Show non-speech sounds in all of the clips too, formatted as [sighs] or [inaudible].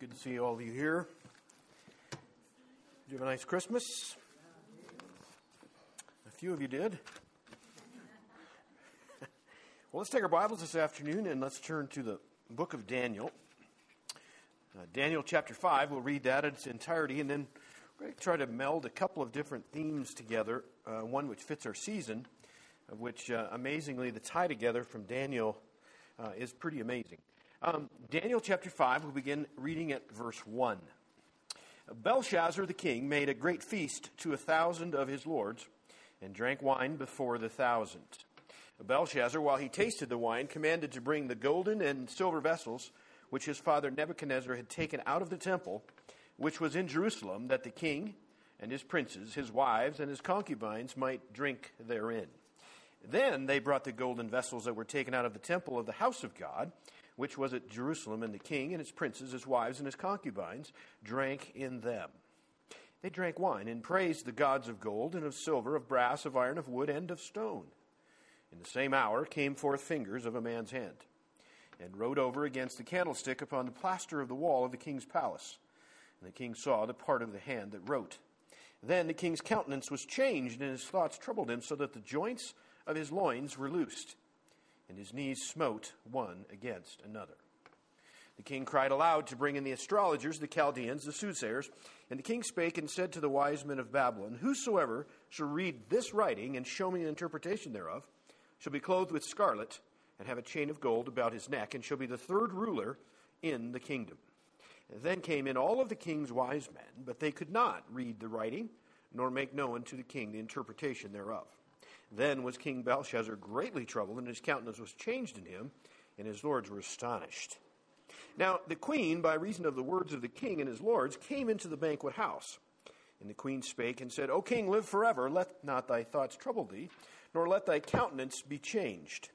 Good to see all of you here. Did you have a nice Christmas? A few of you did. [laughs] well, let's take our Bibles this afternoon and let's turn to the book of Daniel. Uh, Daniel chapter 5, we'll read that in its entirety, and then we're going to try to meld a couple of different themes together, uh, one which fits our season, of which, uh, amazingly, the tie together from Daniel uh, is pretty amazing. Um, Daniel chapter 5, we'll begin reading at verse 1. Belshazzar the king made a great feast to a thousand of his lords and drank wine before the thousand. Belshazzar, while he tasted the wine, commanded to bring the golden and silver vessels which his father Nebuchadnezzar had taken out of the temple, which was in Jerusalem, that the king and his princes, his wives, and his concubines might drink therein. Then they brought the golden vessels that were taken out of the temple of the house of God which was at Jerusalem, and the king and his princes, his wives, and his concubines drank in them. They drank wine and praised the gods of gold and of silver, of brass, of iron, of wood, and of stone. In the same hour came forth fingers of a man's hand, and wrote over against the candlestick upon the plaster of the wall of the king's palace. And the king saw the part of the hand that wrote. Then the king's countenance was changed, and his thoughts troubled him, so that the joints of his loins were loosed and his knees smote one against another. The king cried aloud to bring in the astrologers, the Chaldeans, the soothsayers. And the king spake and said to the wise men of Babylon, Whosoever shall read this writing and show me an interpretation thereof, shall be clothed with scarlet, and have a chain of gold about his neck, and shall be the third ruler in the kingdom. And then came in all of the king's wise men, but they could not read the writing, nor make known to the king the interpretation thereof. Then was King Belshazzar greatly troubled, and his countenance was changed in him, and his lords were astonished. Now the queen, by reason of the words of the king and his lords, came into the banquet house. And the queen spake and said, O king, live forever. Let not thy thoughts trouble thee, nor let thy countenance be changed.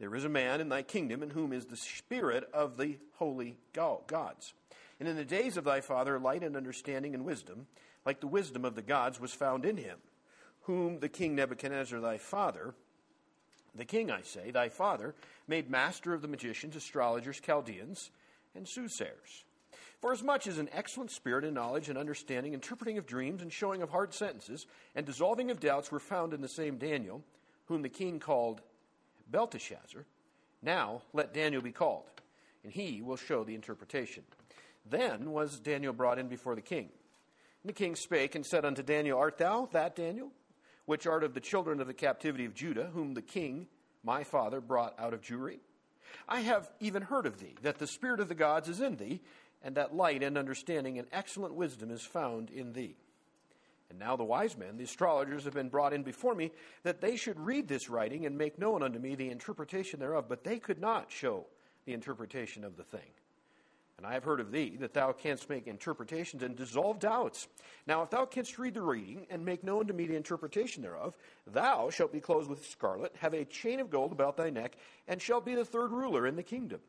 There is a man in thy kingdom in whom is the spirit of the holy gods. And in the days of thy father, light and understanding and wisdom, like the wisdom of the gods, was found in him whom the king Nebuchadnezzar thy father, the king, I say, thy father, made master of the magicians, astrologers, Chaldeans, and soothsayers. For as much as an excellent spirit and knowledge and understanding, interpreting of dreams, and showing of hard sentences, and dissolving of doubts were found in the same Daniel, whom the king called Belteshazzar, now let Daniel be called, and he will show the interpretation. Then was Daniel brought in before the king. And the king spake and said unto Daniel, Art thou that Daniel? Which art of the children of the captivity of Judah, whom the king, my father, brought out of Jewry? I have even heard of thee, that the Spirit of the gods is in thee, and that light and understanding and excellent wisdom is found in thee. And now the wise men, the astrologers, have been brought in before me, that they should read this writing and make known unto me the interpretation thereof, but they could not show the interpretation of the thing. And I have heard of thee that thou canst make interpretations and dissolve doubts. Now, if thou canst read the reading and make known to me the interpretation thereof, thou shalt be clothed with scarlet, have a chain of gold about thy neck, and shalt be the third ruler in the kingdom.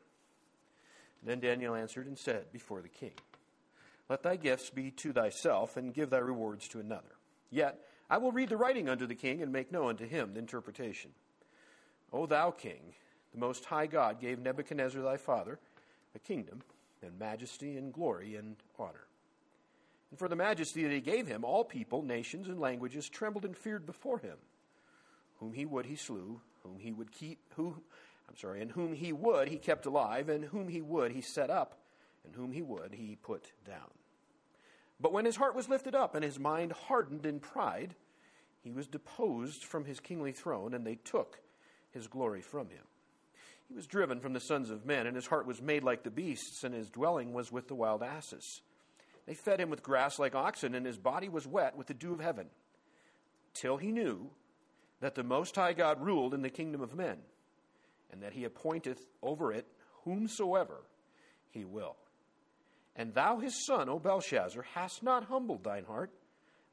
Then Daniel answered and said before the king, Let thy gifts be to thyself, and give thy rewards to another. Yet I will read the writing unto the king, and make known unto him the interpretation. O thou king, the most high God gave Nebuchadnezzar thy father a kingdom and majesty and glory and honor. And for the majesty that he gave him, all people, nations, and languages trembled and feared before him. Whom he would, he slew. Whom he would keep, who, I'm sorry, and whom he would, he kept alive. And whom he would, he set up. And whom he would, he put down. But when his heart was lifted up and his mind hardened in pride, he was deposed from his kingly throne, and they took his glory from him. He was driven from the sons of men, and his heart was made like the beasts, and his dwelling was with the wild asses. They fed him with grass like oxen, and his body was wet with the dew of heaven, till he knew that the Most High God ruled in the kingdom of men, and that he appointeth over it whomsoever he will. And thou, his son, O Belshazzar, hast not humbled thine heart,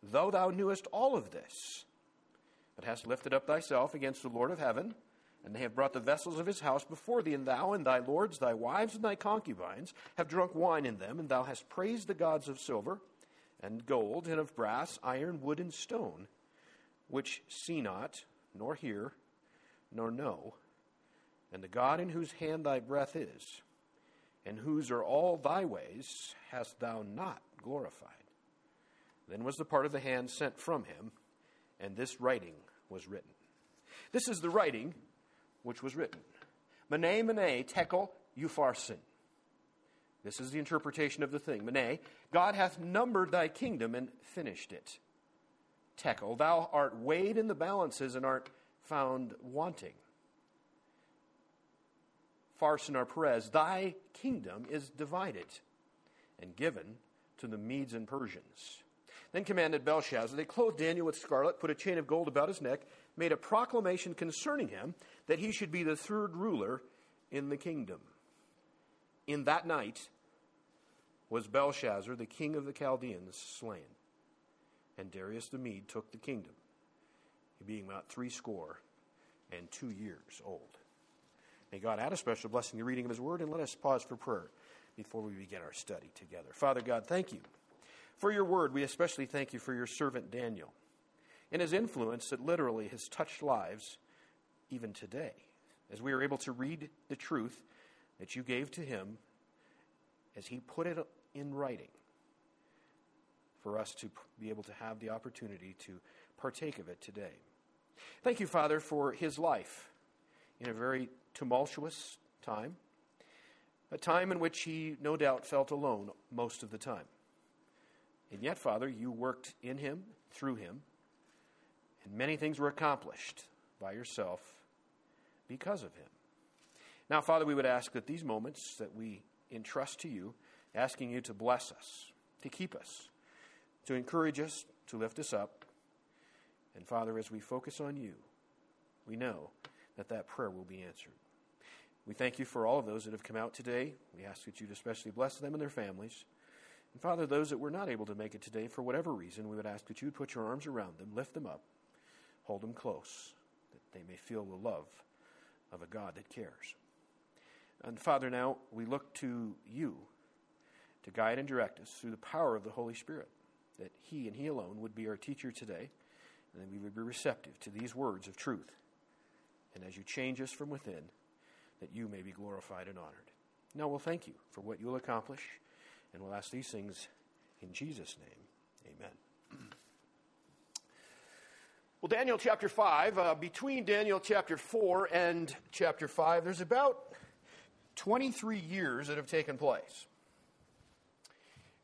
though thou knewest all of this, but hast lifted up thyself against the Lord of heaven and they have brought the vessels of his house before thee, and thou and thy lords, thy wives, and thy concubines have drunk wine in them, and thou hast praised the gods of silver, and gold, and of brass, iron, wood, and stone, which see not, nor hear, nor know, and the God in whose hand thy breath is, and whose are all thy ways, hast thou not glorified? Then was the part of the hand sent from him, and this writing was written. This is the writing which was written. Mene, mene, tekel, upharsin. This is the interpretation of the thing. Mene, God hath numbered thy kingdom and finished it. Tekel, thou art weighed in the balances and art found wanting. Pharsin or Peres, thy kingdom is divided and given to the Medes and Persians. Then commanded Belshazzar, they clothed Daniel with scarlet, put a chain of gold about his neck, made a proclamation concerning him that he should be the third ruler in the kingdom. In that night was Belshazzar, the king of the Chaldeans, slain, and Darius the Mede took the kingdom, he being about three score and two years old. May God add a special blessing to the reading of his word, and let us pause for prayer before we begin our study together. Father God, thank you for your word. We especially thank you for your servant Daniel and his influence that literally has touched lives even today. As we are able to read the truth that you gave to him, as he put it in writing, for us to be able to have the opportunity to partake of it today. Thank you, Father, for his life in a very tumultuous time, a time in which he no doubt felt alone most of the time. And yet, Father, you worked in him, through him, and many things were accomplished by yourself because of him. Now, Father, we would ask that these moments that we entrust to you, asking you to bless us, to keep us, to encourage us, to lift us up. And Father, as we focus on you, we know that that prayer will be answered. We thank you for all of those that have come out today. We ask that you'd especially bless them and their families. And Father, those that were not able to make it today for whatever reason, we would ask that you'd put your arms around them, lift them up, hold them close, that they may feel the love of a God that cares. And Father, now we look to you to guide and direct us through the power of the Holy Spirit, that He and He alone would be our teacher today, and that we would be receptive to these words of truth. And as you change us from within, that you may be glorified and honored. Now we'll thank you for what you'll accomplish, and we'll ask these things in Jesus' name. Amen. Well, Daniel chapter 5, uh, between Daniel chapter 4 and chapter 5, there's about 23 years that have taken place.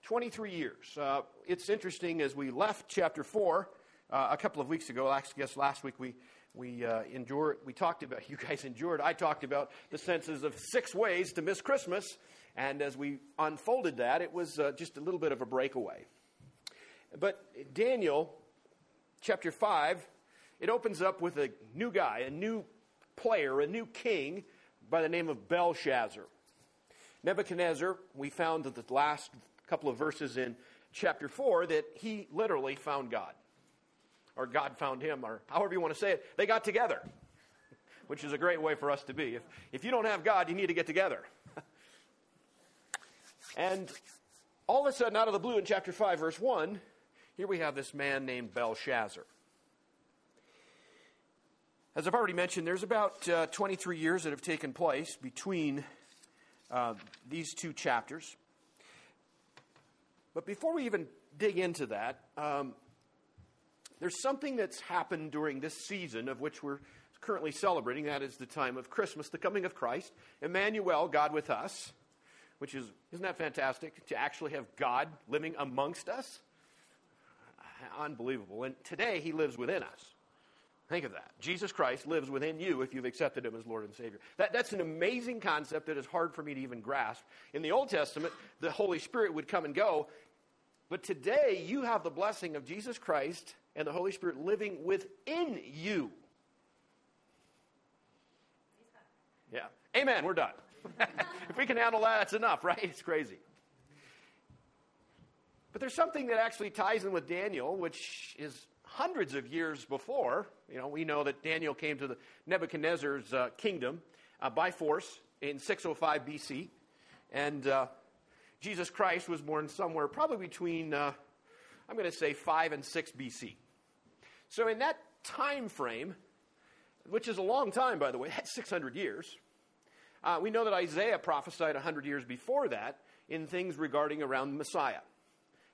23 years. Uh, it's interesting as we left chapter 4 uh, a couple of weeks ago, I guess last week we, we uh, endured, we talked about, [laughs] you guys endured, I talked about the senses of six ways to miss Christmas. And as we unfolded that, it was uh, just a little bit of a breakaway. But Daniel chapter 5, it opens up with a new guy, a new player, a new king by the name of Belshazzar. Nebuchadnezzar, we found that the last couple of verses in chapter 4 that he literally found God. Or God found him, or however you want to say it. They got together, [laughs] which is a great way for us to be. If, if you don't have God, you need to get together. [laughs] and all of a sudden, out of the blue in chapter 5, verse 1, here we have this man named Belshazzar. As I've already mentioned, there's about uh, 23 years that have taken place between uh, these two chapters. But before we even dig into that, um, there's something that's happened during this season of which we're currently celebrating. That is the time of Christmas, the coming of Christ, Emmanuel, God with us, which is, isn't that fantastic to actually have God living amongst us? Unbelievable. And today, He lives within us. Think of that. Jesus Christ lives within you if you've accepted him as Lord and Savior. That, that's an amazing concept that is hard for me to even grasp. In the Old Testament, the Holy Spirit would come and go. But today, you have the blessing of Jesus Christ and the Holy Spirit living within you. Yeah. Amen. We're done. [laughs] if we can handle that, that's enough, right? It's crazy. But there's something that actually ties in with Daniel, which is hundreds of years before. You know, we know that Daniel came to the Nebuchadnezzar's uh, kingdom uh, by force in 605 BC, and uh, Jesus Christ was born somewhere probably between, uh, I'm going to say, 5 and 6 BC. So in that time frame, which is a long time, by the way, [laughs] that's 600 years. Uh, we know that Isaiah prophesied 100 years before that in things regarding around the Messiah.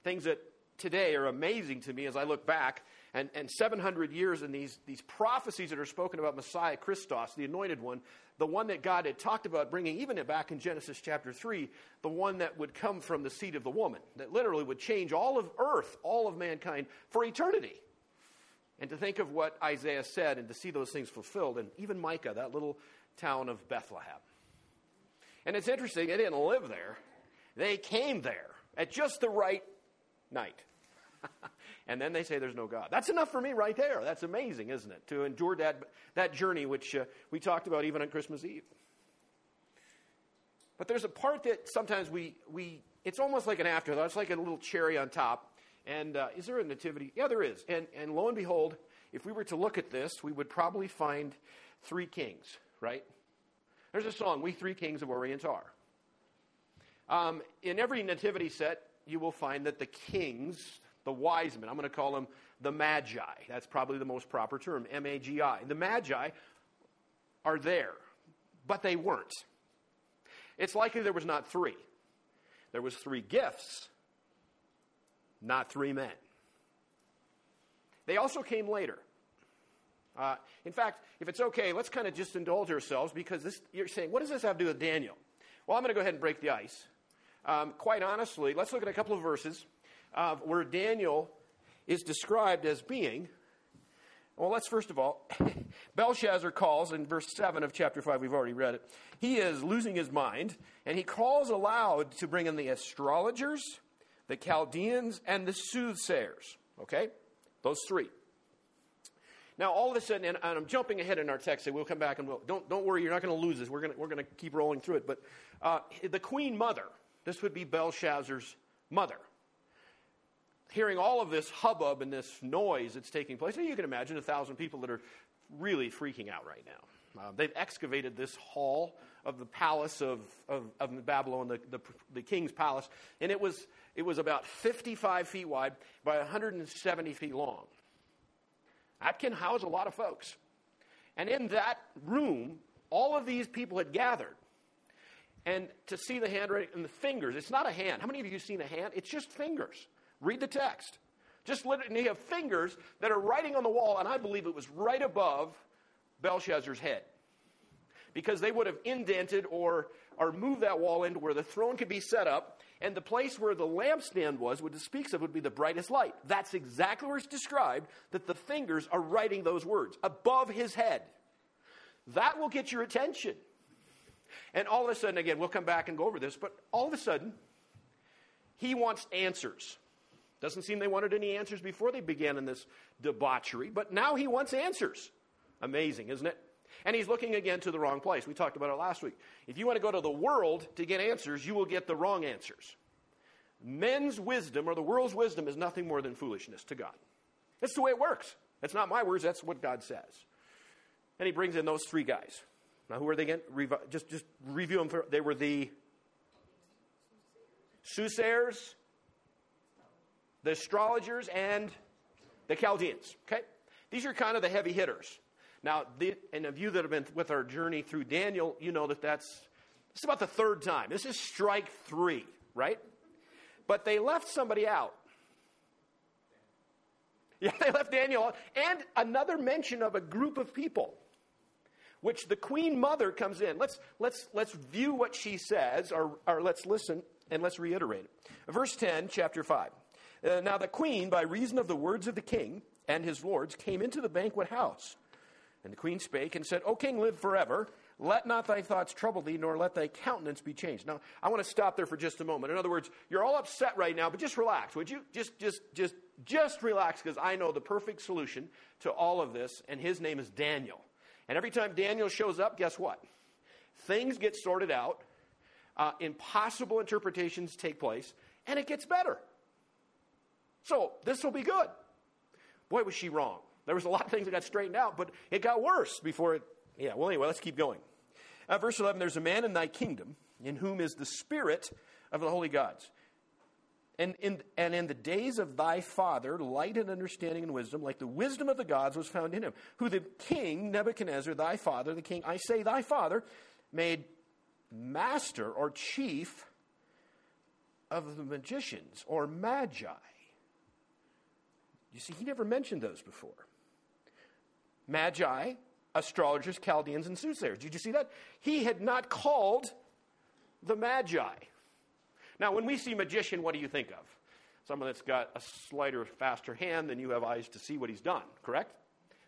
Things that today are amazing to me as I look back. And, and 700 years in these, these prophecies that are spoken about Messiah, Christos, the anointed one, the one that God had talked about bringing, even back in Genesis chapter 3, the one that would come from the seed of the woman, that literally would change all of earth, all of mankind for eternity. And to think of what Isaiah said and to see those things fulfilled, and even Micah, that little town of Bethlehem. And it's interesting, they didn't live there, they came there at just the right night. [laughs] and then they say there's no God. That's enough for me right there. That's amazing, isn't it? To endure that, that journey, which uh, we talked about even on Christmas Eve. But there's a part that sometimes we, we it's almost like an afterthought. It's like a little cherry on top. And uh, is there a nativity? Yeah, there is. And, and lo and behold, if we were to look at this, we would probably find three kings, right? There's a song, We Three Kings of Orient Are. Um, in every nativity set, you will find that the kings, the wise men, I'm going to call them the magi. That's probably the most proper term, M A G I. The magi are there, but they weren't. It's likely there was not three. There was three gifts, not three men. They also came later. Uh, in fact, if it's okay, let's kind of just indulge ourselves because this, you're saying, what does this have to do with Daniel? Well, I'm going to go ahead and break the ice. Um, quite honestly, let's look at a couple of verses uh, where Daniel is described as being. Well, let's first of all, [laughs] Belshazzar calls in verse 7 of chapter 5, we've already read it. He is losing his mind, and he calls aloud to bring in the astrologers, the Chaldeans, and the soothsayers. Okay? Those three. Now, all of a sudden, and, I'm jumping ahead in our text, so we'll come back and we'll, don't, don't worry, you're not going to lose this. We're going we're to keep rolling through it. But uh, the queen mother, this would be Belshazzar's mother. Hearing all of this hubbub and this noise that's taking place, you can imagine a thousand people that are really freaking out right now. Uh, they've excavated this hall of the palace of, of, of Babylon, the, the, the, king's palace, and it was, it was about 55 feet wide by 170 feet long. That can house a lot of folks. And in that room, all of these people had gathered and to see the handwriting and the fingers. It's not a hand. How many of you have seen a hand? It's just fingers. Read the text. Just literally, you have fingers that are writing on the wall, and I believe it was right above Belshazzar's head. Because they would have indented or, or moved that wall into where the throne could be set up, and the place where the lampstand was, what it speaks of, would be the brightest light. That's exactly where it's described that the fingers are writing those words above his head. That will get your attention. And all of a sudden, again, we'll come back and go over this, but all of a sudden, he wants answers. Doesn't seem they wanted any answers before they began in this debauchery, but now he wants answers. Amazing, isn't it? And he's looking again to the wrong place. We talked about it last week. If you want to go to the world to get answers, you will get the wrong answers. Men's wisdom or the world's wisdom is nothing more than foolishness to God. That's the way it works. That's not my words, that's what God says. And he brings in those three guys. Now, who were they again? Revi- just, just review them. For, they were the soothsayers, the astrologers, and the Chaldeans. Okay? These are kind of the heavy hitters. Now, the, and of you that have been with our journey through Daniel, you know that that's it's about the third time. This is strike three, right? But they left somebody out. Yeah, [laughs] they left Daniel out. And another mention of a group of people which the queen mother comes in. Let's, let's, let's view what she says, or, or let's listen and let's reiterate it. Verse 10, chapter 5. Uh, now the queen, by reason of the words of the king and his lords, came into the banquet house. And the queen spake and said, O king, live forever. Let not thy thoughts trouble thee, nor let thy countenance be changed. Now, I want to stop there for just a moment. In other words, you're all upset right now, but just relax, would you? Just, just, just, just relax, because I know the perfect solution to all of this, and his name is Daniel. And every time Daniel shows up, guess what? Things get sorted out, uh, impossible interpretations take place, and it gets better. So this will be good. Boy, was she wrong. There was a lot of things that got straightened out, but it got worse before it. Yeah, well, anyway, let's keep going. Uh, verse 11 There's a man in thy kingdom in whom is the spirit of the holy gods. And in, and in the days of thy father, light and understanding and wisdom, like the wisdom of the gods, was found in him, who the king Nebuchadnezzar, thy father, the king, I say thy father, made master or chief of the magicians or magi. You see, he never mentioned those before. Magi, astrologers, Chaldeans, and soothsayers. Did you see that? He had not called the magi. Now, when we see magician, what do you think of? Someone that's got a slighter, faster hand than you have eyes to see what he's done, correct?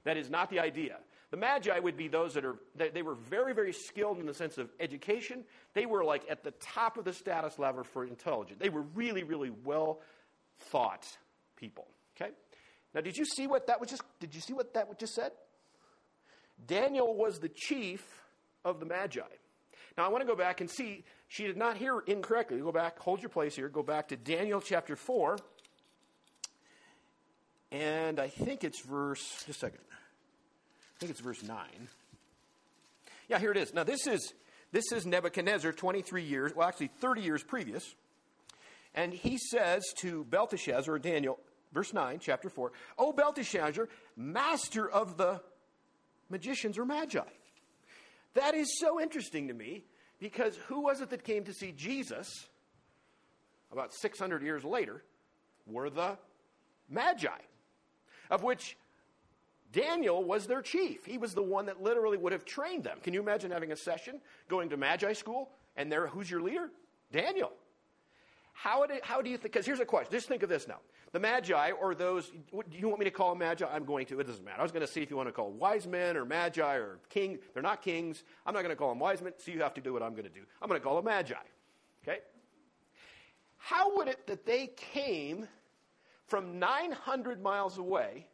That is not the idea. The Magi would be those that are, they were very, very skilled in the sense of education. They were like at the top of the status level for intelligence. They were really, really well thought people. Okay? Now, did you see what that was just, did you see what that just said? Daniel was the chief of the Magi. Now, I want to go back and see, she did not hear incorrectly. Go back, hold your place here. Go back to Daniel chapter 4. And I think it's verse, just a second. I think it's verse 9. Yeah, here it is. Now, this is, this is Nebuchadnezzar 23 years, well, actually 30 years previous. And he says to Belteshazzar, or Daniel, verse 9, chapter 4, O Belteshazzar, master of the magicians or magi. That is so interesting to me because who was it that came to see Jesus about 600 years later? Were the magi, of which Daniel was their chief. He was the one that literally would have trained them. Can you imagine having a session, going to Magi school, and there, who's your leader? Daniel. How, how do you think? Because here's a question. Just think of this now. The Magi, or those, do you want me to call them Magi? I'm going to. It doesn't matter. I was going to see if you want to call wise men or Magi or king. They're not kings. I'm not going to call them wise men, so you have to do what I'm going to do. I'm going to call them Magi. Okay? How would it that they came from 900 miles away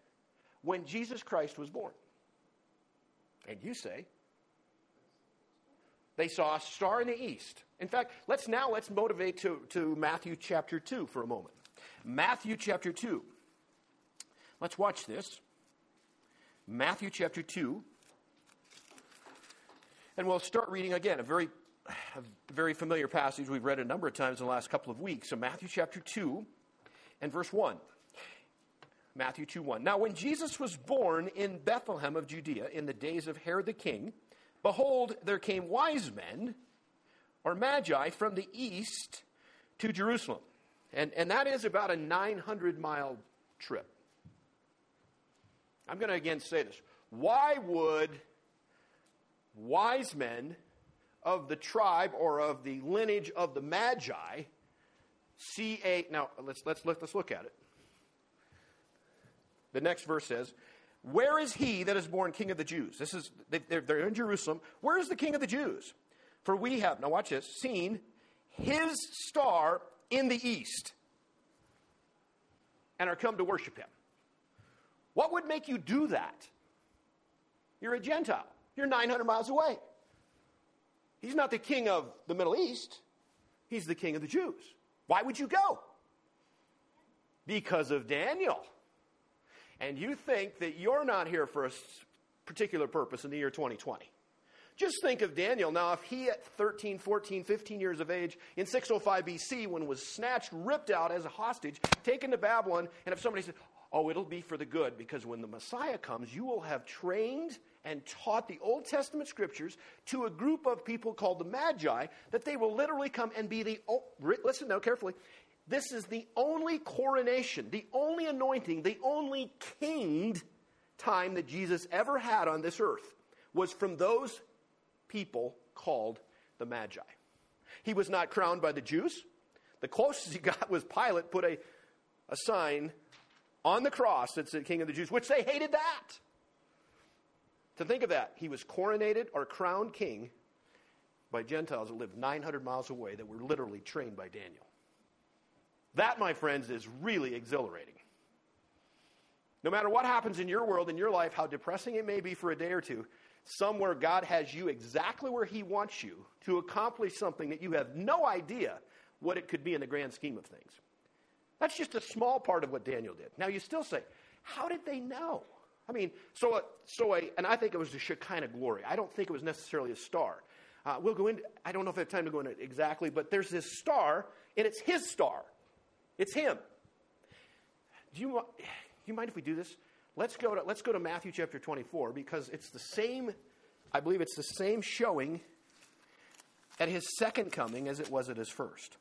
when Jesus Christ was born. And you say, they saw a star in the east. In fact, let's now let's motivate to, to Matthew chapter 2 for a moment. Matthew chapter 2. Let's watch this. Matthew chapter 2. And we'll start reading again, a very, a very familiar passage we've read a number of times in the last couple of weeks. So, Matthew chapter 2 and verse 1. Matthew 2 1. Now, when Jesus was born in Bethlehem of Judea in the days of Herod the king, behold, there came wise men, or magi, from the east to Jerusalem. And, and that is about a 900 mile trip. I'm going to again say this. Why would wise men of the tribe or of the lineage of the Magi see a. Now, let's, let's, let's look at it. The next verse says, Where is he that is born king of the Jews? This is, they're, they're in Jerusalem. Where is the king of the Jews? For we have, now watch this, seen his star in the east and are come to worship him. What would make you do that? You're a Gentile. You're 900 miles away. He's not the king of the Middle East, he's the king of the Jews. Why would you go? Because of Daniel and you think that you're not here for a particular purpose in the year 2020. Just think of Daniel. Now, if he at 13, 14, 15 years of age in 605 BC, when was snatched, ripped out as a hostage, taken to Babylon, and if somebody said, Oh, it'll be for the good, because when the Messiah comes, you will have trained and taught the Old Testament scriptures to a group of people called the Magi, that they will literally come and be the. Oh, listen now carefully. This is the only coronation, the only anointing, the only kinged time that Jesus ever had on this earth was from those people called the Magi. He was not crowned by the Jews. The closest he got was Pilate put a, a sign on the cross that said King of the Jews, which they hated that. To think of that, he was coronated or crowned king by Gentiles that lived 900 miles away that were literally trained by Daniel. That, my friends, is really exhilarating. No matter what happens in your world, in your life, how depressing it may be for a day or two, somewhere God has you exactly where He wants you to accomplish something that you have no idea what it could be in the grand scheme of things. That's just a small part of what Daniel did. Now, you still say, how did they know? I mean, so, a, so a, and I think it was the Shekinah glory. I don't think it was necessarily a star. Uh, we'll go into, I don't know if I have time to go into exactly, but there's this star, and it's his star. It's him. Do you, [sighs] you mind if we do this? Let's go, to, let's go to Matthew chapter 24 because it's the same, I believe it's the same showing at his second coming as it was at his first.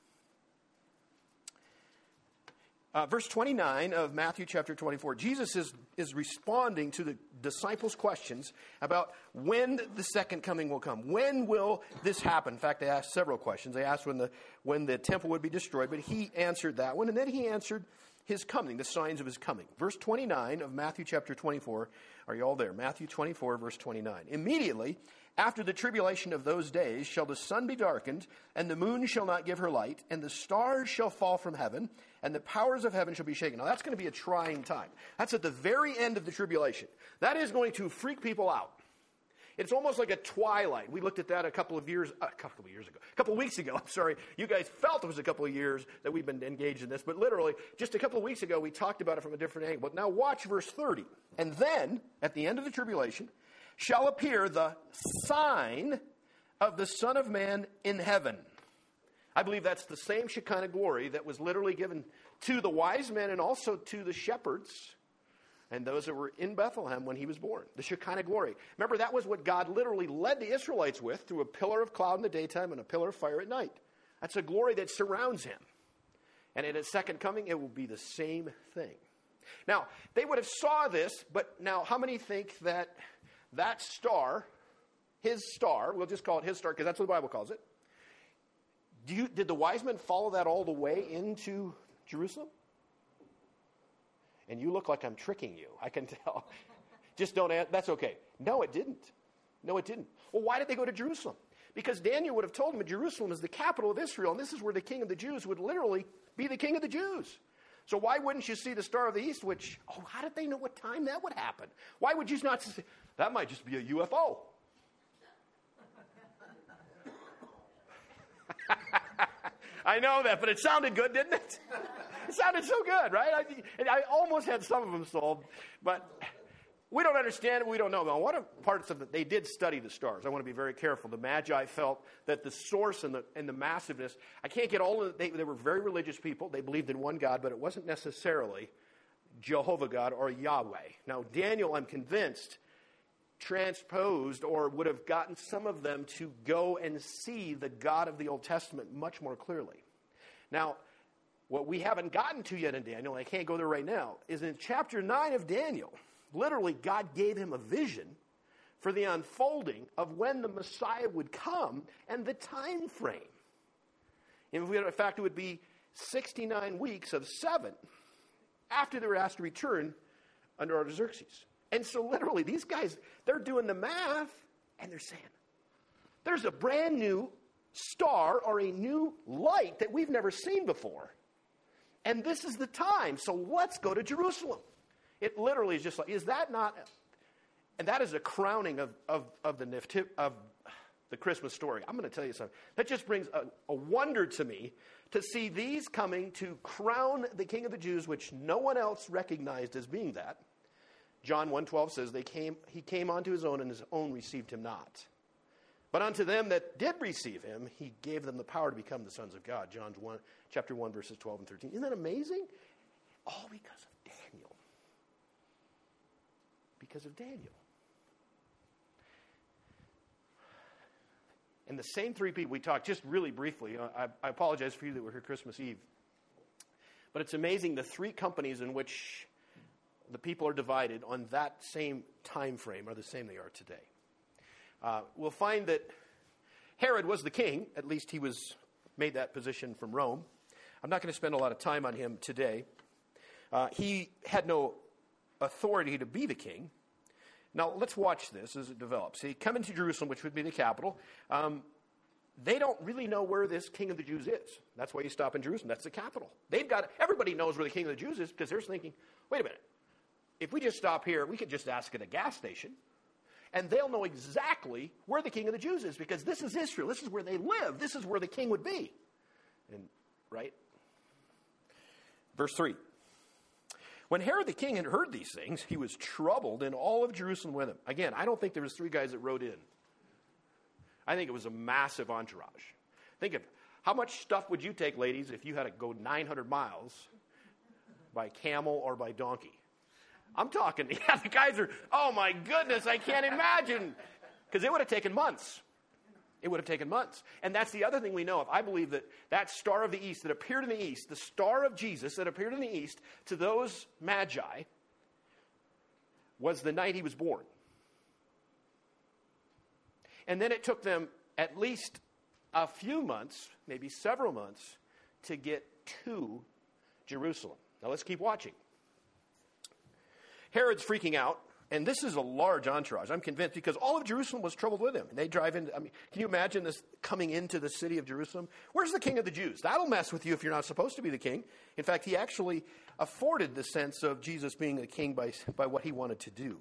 Uh, verse 29 of Matthew chapter 24, Jesus is, is responding to the disciples' questions about when the second coming will come. When will this happen? In fact, they asked several questions. They asked when the, when the temple would be destroyed, but he answered that one, and then he answered his coming, the signs of his coming. Verse 29 of Matthew chapter 24. Are you all there? Matthew 24, verse 29. Immediately after the tribulation of those days shall the sun be darkened, and the moon shall not give her light, and the stars shall fall from heaven, and the powers of heaven shall be shaken. Now that's going to be a trying time. That's at the very end of the tribulation. That is going to freak people out. It's almost like a twilight. We looked at that a couple of years, a couple of years ago, a couple of weeks ago. [laughs] I'm sorry. You guys felt it was a couple of years that we've been engaged in this, but literally, just a couple of weeks ago, we talked about it from a different angle. But now watch verse 30. And then, at the end of the tribulation, shall appear the sign of the Son of Man in heaven. I believe that's the same Shekinah glory that was literally given to the wise men and also to the shepherds and those that were in Bethlehem when he was born. The Shekinah glory. Remember, that was what God literally led the Israelites with through a pillar of cloud in the daytime and a pillar of fire at night. That's a glory that surrounds him. And in his second coming, it will be the same thing. Now, they would have saw this, but now how many think that that star, his star, we'll just call it his star because that's what the Bible calls it. You, did the wise men follow that all the way into Jerusalem? And you look like I'm tricking you. I can [laughs] tell. just don't ask. That's okay. No, it didn't. No, it didn't. Well, why did they go to Jerusalem? Because Daniel would have told them that Jerusalem is the capital of Israel, and this is where the king of the Jews would literally be the king of the Jews. So why wouldn't you see the Star of the East, which, oh, how did they know what time that would happen? Why would you not see, that might just be a UFO. [laughs] I know that, but it sounded good, didn't it? [laughs] It sounded so good, right? I, I almost had some of them sold, but we don't understand it. We don't know. Now, one of parts of it, they did study the stars. I want to be very careful. The Magi felt that the source and the, and the massiveness, I can't get all of it. They, they were very religious people. They believed in one God, but it wasn't necessarily Jehovah God or Yahweh. Now, Daniel, I'm convinced, transposed or would have gotten some of them to go and see the God of the Old Testament much more clearly. Now, what we haven't gotten to yet in Daniel, I can't go there right now, is in chapter 9 of Daniel, literally, God gave him a vision for the unfolding of when the Messiah would come and the time frame. In fact, it would be 69 weeks of seven after they were asked to return under Artaxerxes. And so, literally, these guys, they're doing the math and they're saying, there's a brand new star or a new light that we've never seen before. And this is the time. So let's go to Jerusalem. It literally is just like, is that not? And that is a crowning of, of, of the nifti, of the Christmas story. I'm going to tell you something. That just brings a, a wonder to me to see these coming to crown the King of the Jews, which no one else recognized as being that. John 1:12 says they came he came unto his own and his own received him not. But unto them that did receive him, he gave them the power to become the sons of God. John 1, chapter 1, verses 12 and 13. Isn't that amazing? All because of Daniel. Because of Daniel. And the same three people we talked just really briefly. Uh, I, I apologize for you that were here Christmas Eve. But it's amazing the three companies in which the people are divided on that same time frame are the same they are today. Uh, we'll find that Herod was the king, at least he was made that position from Rome. I'm not going to spend a lot of time on him today. Uh, he had no authority to be the king. Now, let's watch this as it develops. He come into Jerusalem, which would be the capital. Um, they don't really know where this king of the Jews is. That's why you stop in Jerusalem. That's the capital. They've got everybody knows where the king of the Jews is because they're thinking, wait a minute, if we just stop here, we could just ask at a gas station, and they'll know exactly where the king of the Jews is because this is Israel. This is where they live. This is where the king would be. And right? Verse 3. When Herod the king had heard these things, he was troubled, and all of Jerusalem with him. Again, I don't think there was three guys that rode in. I think it was a massive entourage. Think of how much stuff would you take, ladies, if you had to go 900 miles by camel or by donkey? I'm talking, [laughs] yeah, the guys are, oh my goodness, I can't imagine. Because it would have taken months. It would have taken months. And that's the other thing we know of. I believe that that star of the east that appeared in the east, the star of Jesus that appeared in the east to those magi, was the night he was born. And then it took them at least a few months, maybe several months, to get to Jerusalem. Now let's keep watching. Herod's freaking out, and this is a large entourage. I'm convinced because all of Jerusalem was troubled with him. And they drive in. I mean, can you imagine this coming into the city of Jerusalem? Where's the king of the Jews? That'll mess with you if you're not supposed to be the king. In fact, he actually afforded the sense of Jesus being a king by, by what he wanted to do.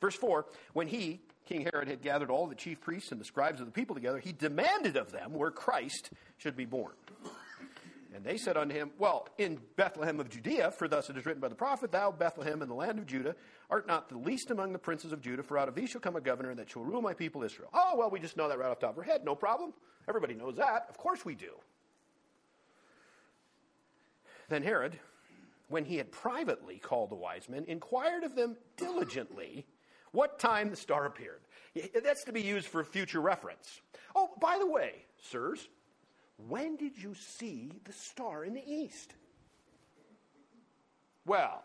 Verse 4 When he, King Herod, had gathered all the chief priests and the scribes of the people together, he demanded of them where Christ should be born. And they said unto him, Well, in Bethlehem of Judea, for thus it is written by the prophet, Thou, Bethlehem, in the land of Judah, art not the least among the princes of Judah, for out of thee shall come a governor that shall rule my people Israel. Oh, well, we just know that right off the top of our head. No problem. Everybody knows that. Of course we do. Then Herod, when he had privately called the wise men, inquired of them diligently what time the star appeared. That's to be used for future reference. Oh, by the way, sirs, when did you see the star in the east? Well,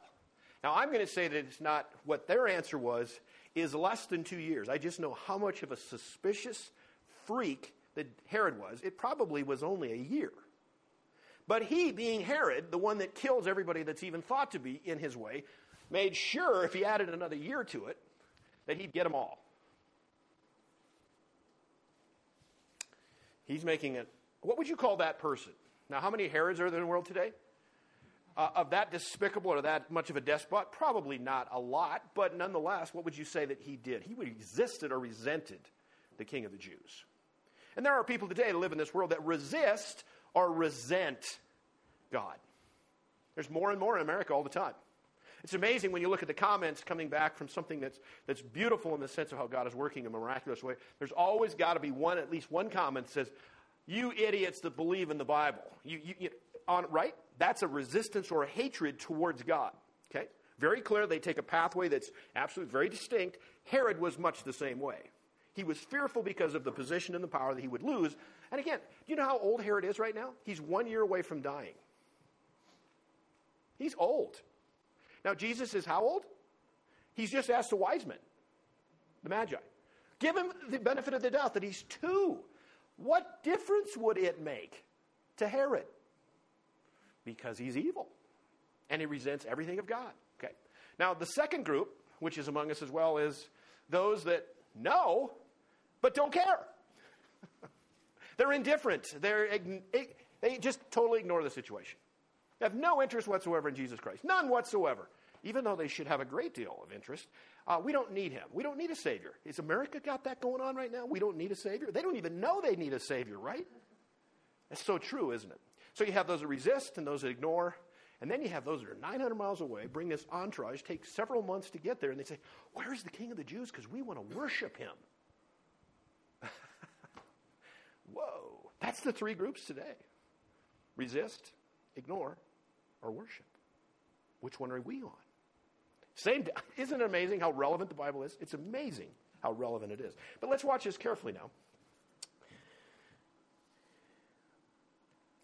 now I'm going to say that it's not what their answer was, is less than two years. I just know how much of a suspicious freak that Herod was. It probably was only a year. But he, being Herod, the one that kills everybody that's even thought to be in his way, made sure if he added another year to it, that he'd get them all. He's making it what would you call that person? Now, how many Herods are there in the world today? Uh, of that despicable or that much of a despot? Probably not a lot, but nonetheless, what would you say that he did? He resisted or resented the king of the Jews. And there are people today that live in this world that resist or resent God. There's more and more in America all the time. It's amazing when you look at the comments coming back from something that's, that's beautiful in the sense of how God is working in a miraculous way. There's always got to be one, at least one comment that says, you idiots that believe in the Bible. You, you, you, on, right? That's a resistance or a hatred towards God. Okay? Very clear. They take a pathway that's absolutely very distinct. Herod was much the same way. He was fearful because of the position and the power that he would lose. And again, do you know how old Herod is right now? He's one year away from dying. He's old. Now, Jesus is how old? He's just asked the wise men, the Magi. Give him the benefit of the doubt that he's two. What difference would it make to Herod? Because he's evil and he resents everything of God. Okay. Now, the second group, which is among us as well, is those that know but don't care. [laughs] They're indifferent. They're, they just totally ignore the situation. They have no interest whatsoever in Jesus Christ. None whatsoever. Even though they should have a great deal of interest uh, we don't need him. We don't need a Savior. Is America got that going on right now? We don't need a Savior. They don't even know they need a Savior, right? That's so true, isn't it? So you have those that resist and those that ignore. And then you have those that are 900 miles away, bring this entourage, take several months to get there, and they say, Where's the King of the Jews? Because we want to worship him. [laughs] Whoa. That's the three groups today resist, ignore, or worship. Which one are we on? Same, [laughs] isn't it amazing how relevant the Bible is? It's amazing how relevant it is. But let's watch this carefully now.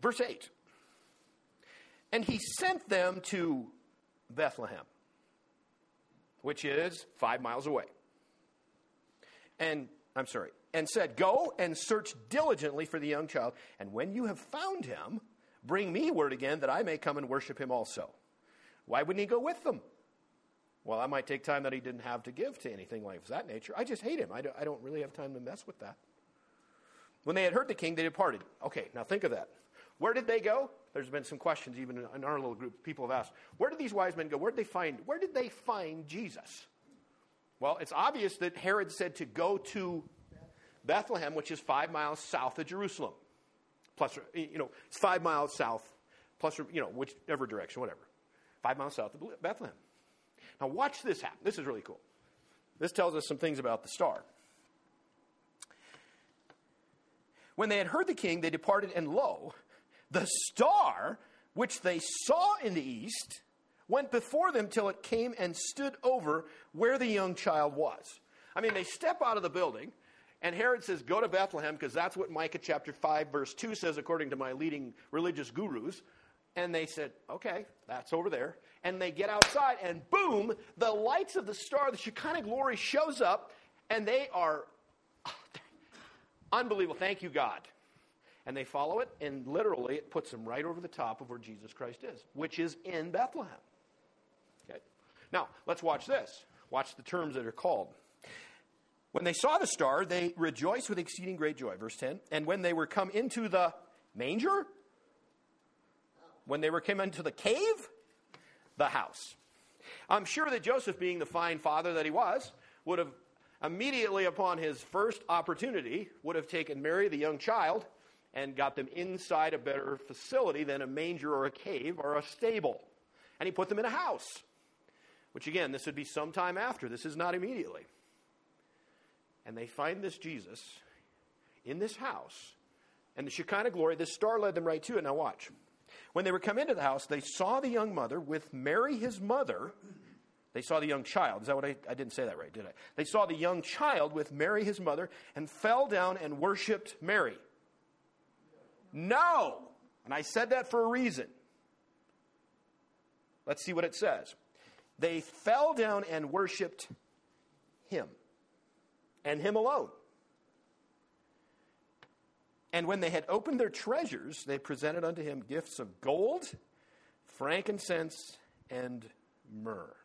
Verse 8. And he sent them to Bethlehem, which is five miles away. And, I'm sorry, and said, Go and search diligently for the young child, and when you have found him, bring me word again that I may come and worship him also. Why wouldn't he go with them? Well, I might take time that he didn't have to give to anything like that nature. I just hate him. I don't, I don't really have time to mess with that. When they had heard the king, they departed. Okay, now think of that. Where did they go? There's been some questions even in our little group. People have asked, where did these wise men go? Where did they find, where did they find Jesus? Well, it's obvious that Herod said to go to Bethlehem, which is five miles south of Jerusalem. Plus, you know, it's five miles south, plus, you know, whichever direction, whatever. Five miles south of Bethlehem. Now, watch this happen. This is really cool. This tells us some things about the star. When they had heard the king, they departed, and lo, the star which they saw in the east went before them till it came and stood over where the young child was. I mean, they step out of the building, And Herod says, Go to Bethlehem, because that's what Micah chapter 5, verse 2 says, according to my leading religious gurus. And they said, Okay, that's over there. And they get outside, and boom, the lights of the star, the Shekinah glory, shows up, and they are unbelievable. Thank you, God. And they follow it, and literally it puts them right over the top of where Jesus Christ is, which is in Bethlehem. Okay. Now, let's watch this. Watch the terms that are called. When they saw the star, they rejoiced with exceeding great joy. Verse 10. And when they were come into the manger, when they were come into the cave, the house. I'm sure that Joseph, being the fine father that he was, would have immediately upon his first opportunity would have taken Mary, the young child, and got them inside a better facility than a manger or a cave or a stable. And he put them in a house, which again, this would be sometime after. This is not immediately and they find this Jesus in this house. And the Shekinah glory, this star led them right to it. Now, watch. When they were come into the house, they saw the young mother with Mary, his mother. They saw the young child. Is that what I, I didn't say that right, did I? They saw the young child with Mary, his mother, and fell down and worshiped Mary. No! And I said that for a reason. Let's see what it says. They fell down and worshiped him and him alone. And when they had opened their treasures, they presented unto him gifts of gold, frankincense, and myrrh.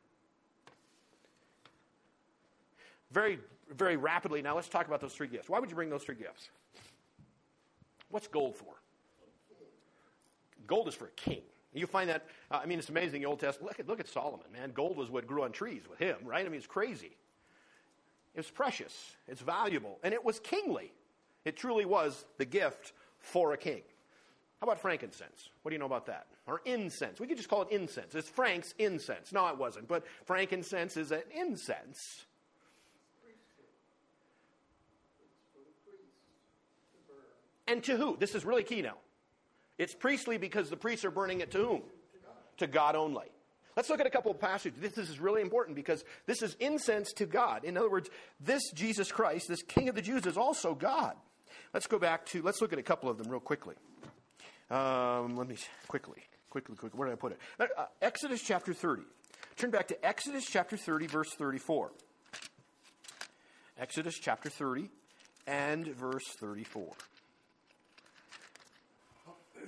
Very, very rapidly, now let's talk about those three gifts. Why would you bring those three gifts? What's gold for? Gold is for a king. You find that, uh, I mean, it's amazing, the Old Testament. Look at, look at Solomon, man. Gold was what grew on trees with him, right? I mean, it's crazy. It's precious, it's valuable, and it was kingly. It truly was the gift for a king. How about frankincense? What do you know about that? Or incense? We could just call it incense. It's Frank's incense. No, it wasn't, but frankincense is an incense. And to who? This is really key now. It's priestly because the priests are burning it to whom? To God only. Let's look at a couple of passages. This, this, is really important because this is incense to God. In other words, this Jesus Christ, this King of the Jews, is also God. Let's go back to, let's look at a couple of them real quickly. Um, let me quickly, quickly, quickly. Where did I put it? Uh, uh Exodus chapter 30. Turn back to Exodus chapter 30, verse 34. Exodus chapter 30 and verse 34. [clears throat]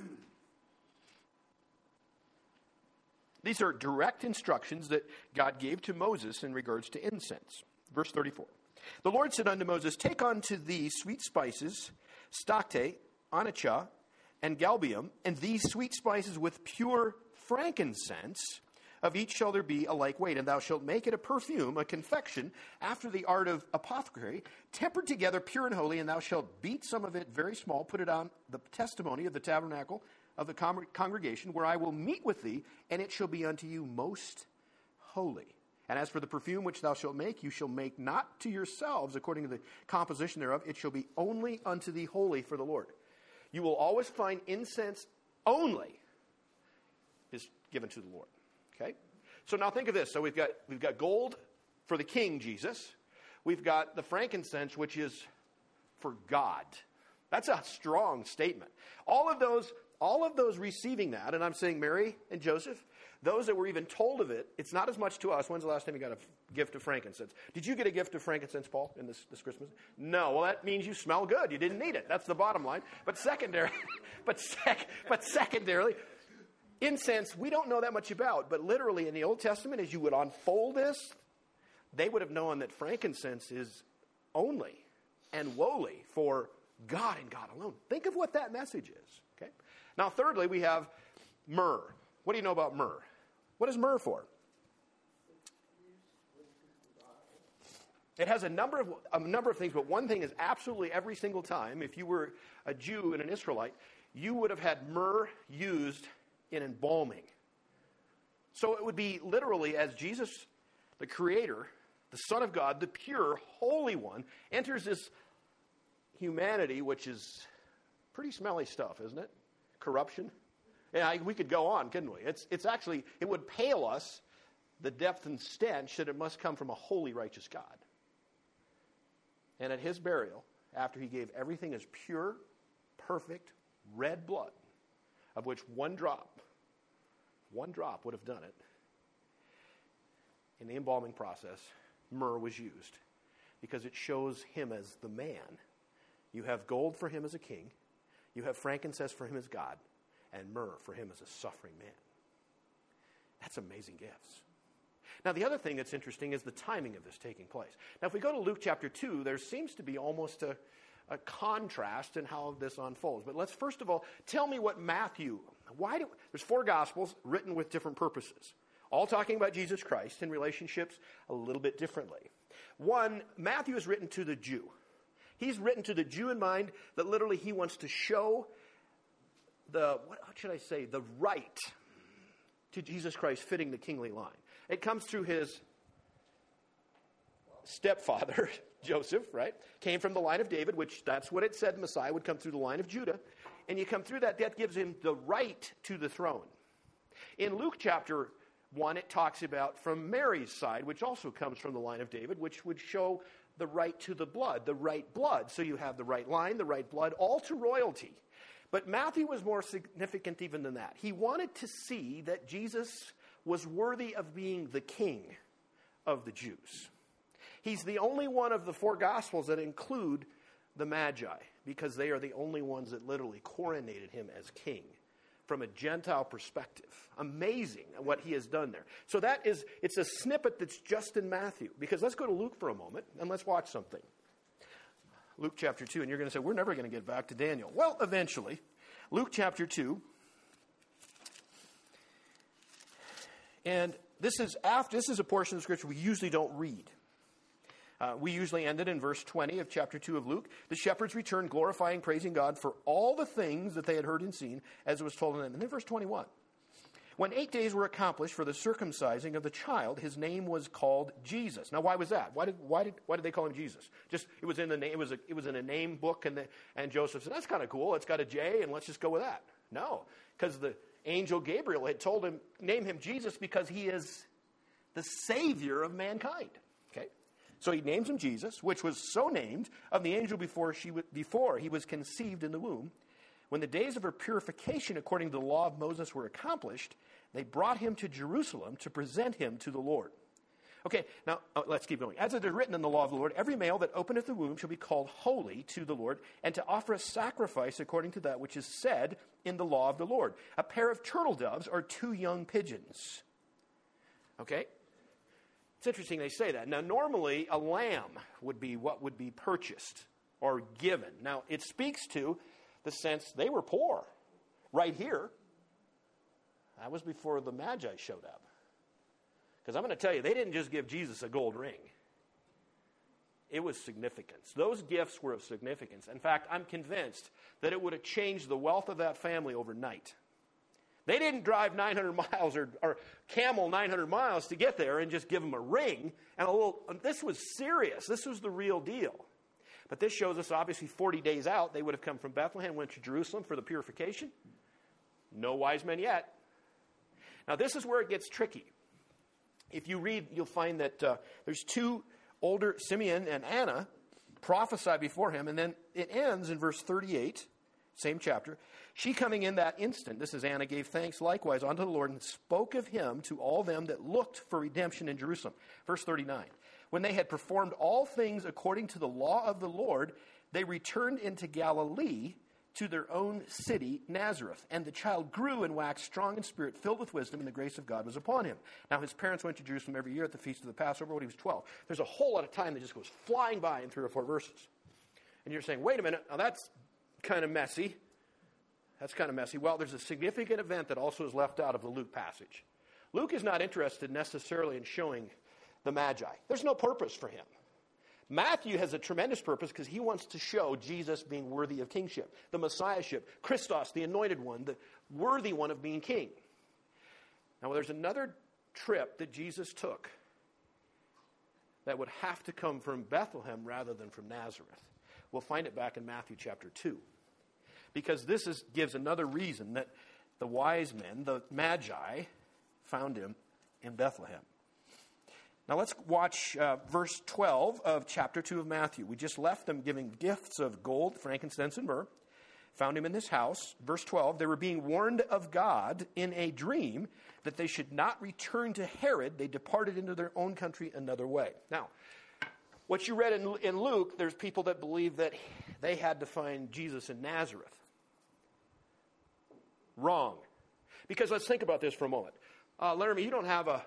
These are direct instructions that God gave to Moses in regards to incense. Verse 34. The Lord said unto Moses, Take unto thee sweet spices, stacte, onycha, and galbanum, and these sweet spices with pure frankincense. Of each shall there be a like weight, and thou shalt make it a perfume, a confection, after the art of apothecary, tempered together, pure and holy, and thou shalt beat some of it very small, put it on the testimony of the tabernacle of the con- congregation, where I will meet with thee, and it shall be unto you most holy. And as for the perfume which thou shalt make, you shall make not to yourselves according to the composition thereof, it shall be only unto thee holy for the Lord. You will always find incense only is given to the Lord. Okay? So now think of this. So we've got we've got gold for the king Jesus. We've got the frankincense, which is for God. That's a strong statement. All of those all of those receiving that, and I'm saying Mary and Joseph, those that were even told of it, it's not as much to us. When's the last time you got a gift of frankincense? Did you get a gift of frankincense, Paul, in this, this Christmas? No. Well, that means you smell good. You didn't need it. That's the bottom line. But secondary, [laughs] but sec, but secondarily, incense we don't know that much about. But literally in the Old Testament, as you would unfold this, they would have known that frankincense is only and lowly for God and God alone. Think of what that message is. Okay. Now, thirdly, we have myrrh. What do you know about myrrh? What is myrrh for? It has a number of a number of things, but one thing is absolutely every single time, if you were a Jew and an Israelite, you would have had myrrh used in embalming. So it would be literally as Jesus, the Creator, the Son of God, the pure, holy one, enters this humanity, which is pretty smelly stuff, isn't it? corruption. Yeah, we could go on, couldn't we? It's, it's actually, it would pale us the depth and stench that it must come from a holy, righteous God. And at his burial, after he gave everything as pure, perfect, red blood, of which one drop, one drop would have done it, in the embalming process, myrrh was used because it shows him as the man. You have gold for him as a king, you have frankincense for him as God, and myrrh for him as a suffering man. That's amazing gifts. Now, the other thing that's interesting is the timing of this taking place. Now, if we go to Luke chapter 2, there seems to be almost a, a contrast in how this unfolds. But let's first of all tell me what Matthew, why do, there's four gospels written with different purposes, all talking about Jesus Christ in relationships a little bit differently. One, Matthew is written to the Jew. He's written to the Jew in mind that literally he wants to show the, what should I say, the right to Jesus Christ fitting the kingly line. It comes through his stepfather, [laughs] Joseph, right? Came from the line of David, which that's what it said Messiah would come through the line of Judah. And you come through that, that gives him the right to the throne. In Luke chapter 1, it talks about from Mary's side, which also comes from the line of David, which would show the right to the blood, the right blood. So you have the right line, the right blood, all to royalty. But Matthew was more significant even than that. He wanted to see that Jesus was worthy of being the king of the Jews. He's the only one of the four gospels that include the Magi because they are the only ones that literally coronated him as king from a Gentile perspective. Amazing what he has done there. So that is, it's a snippet that's just in Matthew. Because let's go to Luke for a moment and let's watch something. Luke chapter 2, and you're going to say, we're never going to get back to Daniel. Well, eventually. Luke chapter 2. And this is after this is a portion of scripture we usually don't read. Uh, we usually end it in verse 20 of chapter 2 of Luke. The shepherds returned, glorifying, praising God for all the things that they had heard and seen, as it was told them. And then verse 21. When eight days were accomplished for the circumcising of the child, his name was called Jesus. Now, why was that? Why did, why did, why did they call him Jesus? Just it was in the name. It was a, it was in a name book, and the, and Joseph said that's kind of cool. It's got a J, and let's just go with that. No, because the angel Gabriel had told him name him Jesus because he is the savior of mankind. Okay, so he names him Jesus, which was so named of the angel before she before he was conceived in the womb. When the days of her purification according to the law of Moses were accomplished, they brought him to Jerusalem to present him to the Lord. Okay, now uh, let's keep going. As it is written in the law of the Lord, every male that openeth the womb shall be called holy to the Lord, and to offer a sacrifice according to that which is said in the law of the Lord. A pair of turtle doves or two young pigeons. Okay? It's interesting they say that. Now, normally, a lamb would be what would be purchased or given. Now, it speaks to the sense they were poor. Right here, that was before the Magi showed up. Because I'm going to tell you, they didn't just give Jesus a gold ring. It was significance. Those gifts were of significance. In fact, I'm convinced that it would have changed the wealth of that family overnight. They didn't drive 900 miles or, or camel 900 miles to get there and just give them a ring and a little. This was serious. This was the real deal. But this shows us obviously 40 days out, they would have come from Bethlehem, went to Jerusalem for the purification. No wise men yet. Now, this is where it gets tricky. If you read, you'll find that uh, there's two older, Simeon and Anna, prophesy before him, and then it ends in verse 38, same chapter. She coming in that instant, this is Anna, gave thanks likewise unto the Lord and spoke of him to all them that looked for redemption in Jerusalem. Verse 39 when they had performed all things according to the law of the Lord, they returned into Galilee to their own city, Nazareth. And the child grew and waxed strong in spirit, filled with wisdom, and the grace of God was upon him. Now, his parents went to Jerusalem every year at the feast of the Passover when he was 12. There's a whole lot of time that just goes flying by in three or four verses. And you're saying, wait a minute, now that's kind of messy. That's kind of messy. Well, there's a significant event that also is left out of the Luke passage. Luke is not interested necessarily in showing the Magi. There's no purpose for him. Matthew has a tremendous purpose because he wants to show Jesus being worthy of kingship, the Messiahship, Christos, the anointed one, the worthy one of being king. Now, there's another trip that Jesus took that would have to come from Bethlehem rather than from Nazareth. We'll find it back in Matthew chapter 2. Because this is, gives another reason that the wise men, the Magi, found him in Bethlehem. Now let's watch uh, verse 12 of chapter 2 of Matthew. We just left them giving gifts of gold, frankincense, and myrrh. Found him in this house. Verse 12 they were being warned of God in a dream that they should not return to Herod. They departed into their own country another way. Now, what you read in, in Luke, there's people that believe that they had to find Jesus in Nazareth. Wrong. Because let's think about this for a moment. Uh, Laramie, you don't have a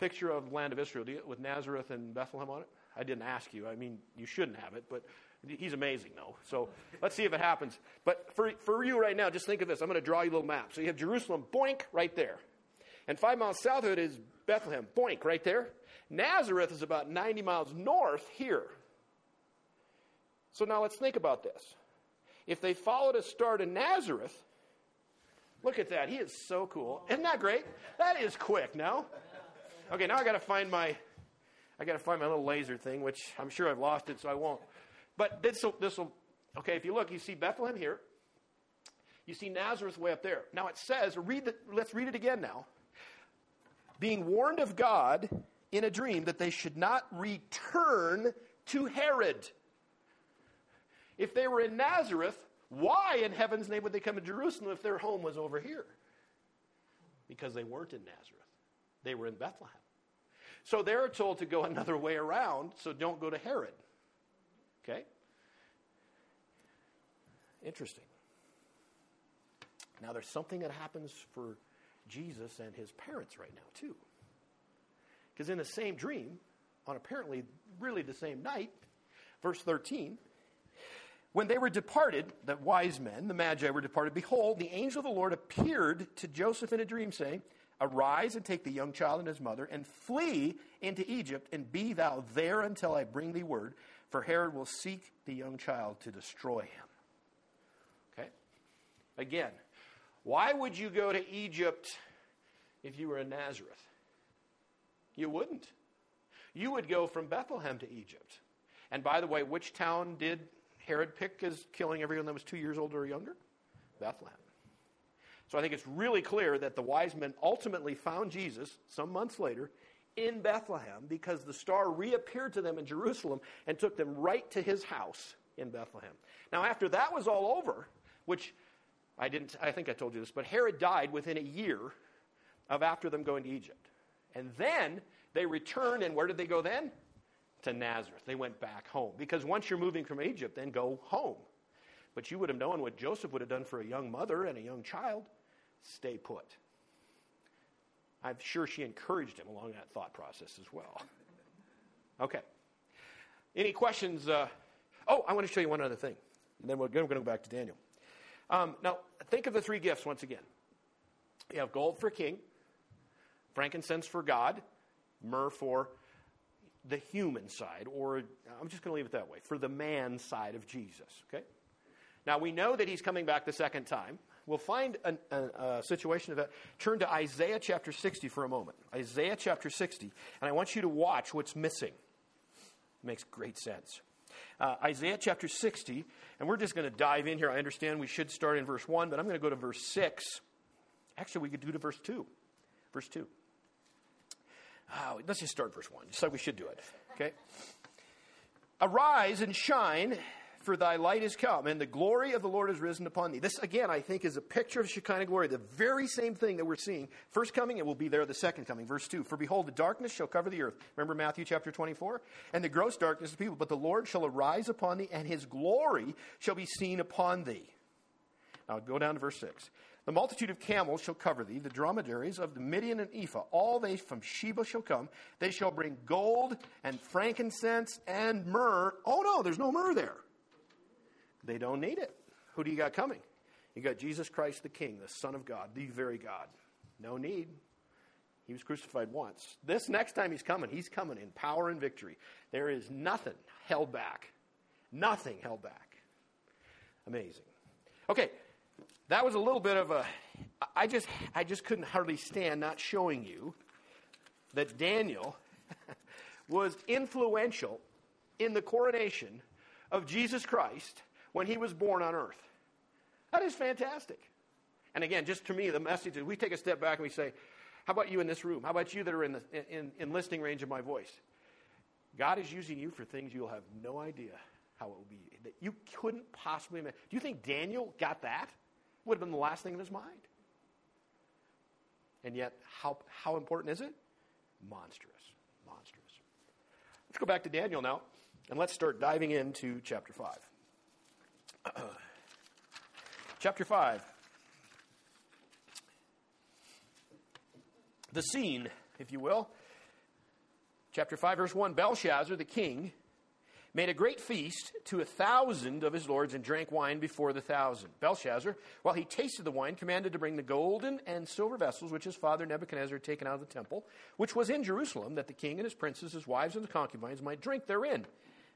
picture of the land of Israel, you, with Nazareth and Bethlehem on it? I didn't ask you. I mean, you shouldn't have it, but he's amazing, though. So let's see if it happens. But for, for you right now, just think of this. I'm going to draw you a little map. So you have Jerusalem, boink, right there. And five miles south of it is Bethlehem, boink, right there. Nazareth is about 90 miles north here. So now let's think about this. If they followed a star to Nazareth, look at that. He is so cool. Isn't that great? That is quick now. Okay, now I got to find my I got to find my little laser thing, which I'm sure I've lost it, so I won't. But this will, this will, okay, if you look, you see Bethlehem here. You see Nazareth way up there. Now it says, read the, let's read it again now. Being warned of God in a dream that they should not return to Herod. If they were in Nazareth, why in heaven's name would they come to Jerusalem if their home was over here? Because they weren't in Nazareth, they were in Bethlehem. So they're told to go [laughs] another way around, so don't go to Herod. Okay? Interesting. Now, there's something that happens for Jesus and his parents right now, too. Because in the same dream, on apparently really the same night, verse 13, when they were departed, the wise men, the magi were departed, behold, the angel of the Lord appeared to Joseph in a dream, saying, Arise and take the young child and his mother, and flee into Egypt, and be thou there until I bring thee word, for Herod will seek the young child to destroy him. Okay? Again, why would you go to Egypt if you were in Nazareth? You wouldn't. You would go from Bethlehem to Egypt. And by the way, which town did Herod pick as killing everyone that was two years old or younger? Bethlehem. So I think it's really clear that the wise men ultimately found Jesus some months later in Bethlehem because the star reappeared to them in Jerusalem and took them right to his house in Bethlehem. Now, after that was all over, which I didn't, I think I told you this, but Herod died within a year of after them going to Egypt. And then they returned, and where did they go then? To Nazareth. They went back home. Because once you're moving from Egypt, then go home. But you would have known what Joseph would have done for a young mother and a young child stay put. I'm sure she encouraged him along that thought process as well. [laughs] Okay. Any questions? Uh, oh, I want to show you one other thing. And then we're going to go back to Daniel. Um, now, think of the three gifts once again. You have gold for king, frankincense for God, myrrh for the human side, or I'm just going to leave it that way, for the man side of Jesus. Okay? Now, we know that he's coming back the second time. We'll find a, a, a situation of that. Turn to Isaiah chapter 60 for a moment. Isaiah chapter 60. And I want you to watch what's missing. It makes great sense. Uh, Isaiah chapter 60, and we're just going to dive in here. I understand we should start in verse 1, but I'm going to go to verse 6. Actually, we could do to verse 2. Verse 2. Oh, let's just start verse 1, just like we should do it. Okay? Arise and shine, for thy light is come, and the glory of the Lord is risen upon thee. This, again, I think is a picture of Shekinah glory, the very same thing that we're seeing. First coming, it will be there the second coming. Verse 2 For behold, the darkness shall cover the earth. Remember Matthew chapter 24? And the gross darkness of people, but the Lord shall arise upon thee, and his glory shall be seen upon thee. Now go down to verse 6. The multitude of camels shall cover thee, the dromedaries of the Midian and Ephah. All they from Sheba shall come. They shall bring gold and frankincense and myrrh. Oh no, there's no myrrh there. They don't need it. Who do you got coming? You got Jesus Christ the King, the Son of God, the very God. No need. He was crucified once. This next time he's coming, he's coming in power and victory. There is nothing held back. Nothing held back. Amazing. Okay, that was a little bit of a I just I just couldn't hardly stand not showing you that Daniel [laughs] was influential in the coronation of Jesus Christ when he was born on earth. That is fantastic. And again, just to me, the message is we take a step back and we say, How about you in this room? How about you that are in, the, in, in listening range of my voice? God is using you for things you'll have no idea how it will be. That you couldn't possibly imagine. Do you think Daniel got that? Would have been the last thing in his mind. And yet, how, how important is it? Monstrous. Monstrous. Let's go back to Daniel now, and let's start diving into chapter 5. [clears throat] chapter 5. The scene, if you will. Chapter 5, verse 1 Belshazzar, the king, made a great feast to a thousand of his lords and drank wine before the thousand. Belshazzar, while he tasted the wine, commanded to bring the golden and silver vessels which his father Nebuchadnezzar had taken out of the temple, which was in Jerusalem, that the king and his princes, his wives, and his concubines might drink therein.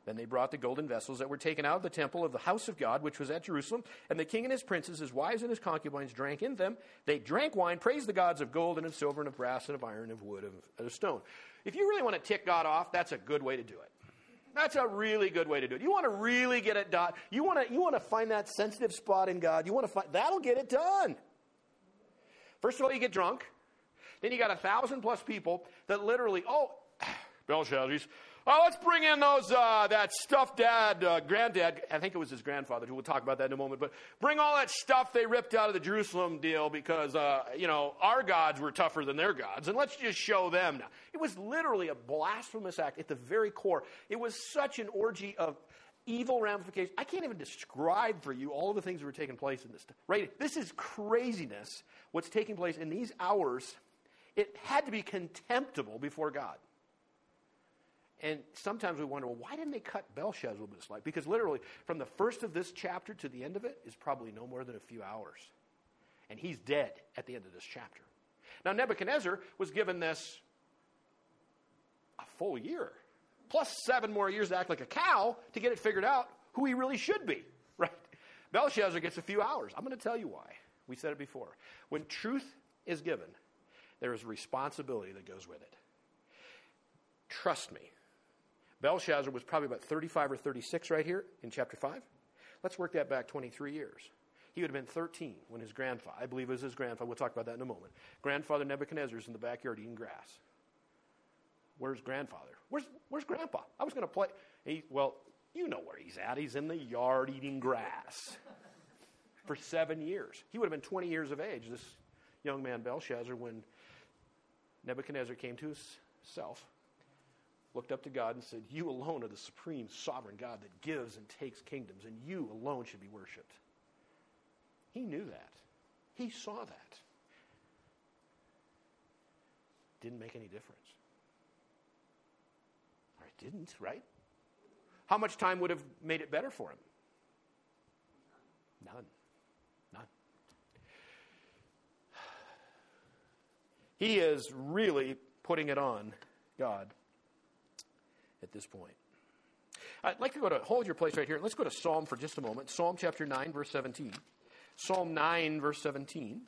Then they brought the golden vessels that were taken out of the temple of the house of God, which was at Jerusalem, and the king and his princes, his wives, and his concubines drank in them. They drank wine, praised the gods of gold and of silver and of brass and of iron and of wood and of stone. If you really want to tick God off, that's a good way to do it. That's a really good way to do it. You want to really get it done. You want to, you want to find that sensitive spot in God. You want to find, that'll get it done. First of all, you get drunk. Then you got a thousand plus people that literally, oh, [sighs] Belshazzar, Oh, let's bring in those uh, that stuffed dad, uh, granddad. I think it was his grandfather. Who we'll talk about that in a moment. But bring all that stuff they ripped out of the Jerusalem deal because uh, you know our gods were tougher than their gods, and let's just show them now. It was literally a blasphemous act at the very core. It was such an orgy of evil ramifications. I can't even describe for you all the things that were taking place in this. Right? This is craziness. What's taking place in these hours? It had to be contemptible before God. And sometimes we wonder, well, why didn't they cut Belshazzar with this life? Because literally, from the first of this chapter to the end of it is probably no more than a few hours. And he's dead at the end of this chapter. Now, Nebuchadnezzar was given this a full year, plus seven more years to act like a cow to get it figured out who he really should be, [laughs] right? Belshazzar gets a few hours. I'm going to tell you why. We said it before. When truth is given, there is responsibility that goes with it. Trust me, Belshazzar was probably about 35 or 36 right here in chapter 5. Let's work that back 23 years. He would have been 13 when his grandfather, I believe it was his grandfather, we'll talk about that in a moment. Grandfather Nebuchadnezzar is in the backyard eating grass. Where's grandfather? Where's, where's grandpa? I was going to play. He, well, you know where he's at. He's in the yard eating grass [laughs] for seven years. He would have been 20 years of age, this young man Belshazzar, when Nebuchadnezzar came to himself looked up to God and said, You alone are the supreme sovereign God that gives and takes kingdoms, and you alone should be worshiped. He knew that. He saw that. Didn't make any difference. Or it didn't, right? How much time would have made it better for him? None. None. He is really putting it on God at this point. I'd like to go to, hold your place right here. Let's go to Psalm for just a moment. Psalm chapter 9, verse 17. Psalm 9, verse 17.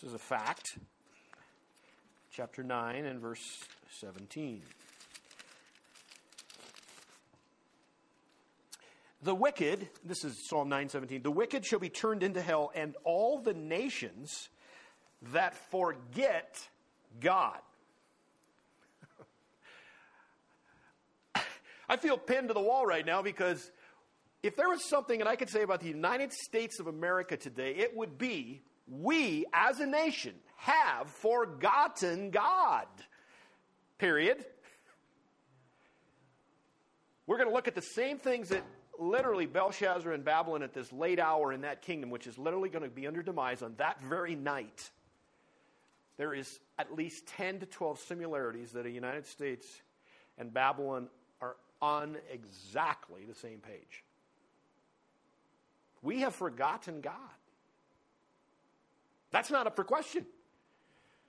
This is a fact. Chapter 9 and verse 17. The wicked, this is Psalm 9:17, the wicked shall be turned into hell and all the nations that forget God I feel pinned to the wall right now because if there was something that I could say about the United States of America today, it would be we as a nation have forgotten God. Period. We're going to look at the same things that literally Belshazzar and Babylon at this late hour in that kingdom, which is literally going to be under demise on that very night. There is at least 10 to 12 similarities that the United States and Babylon on exactly the same page. We have forgotten God. That's not up for question.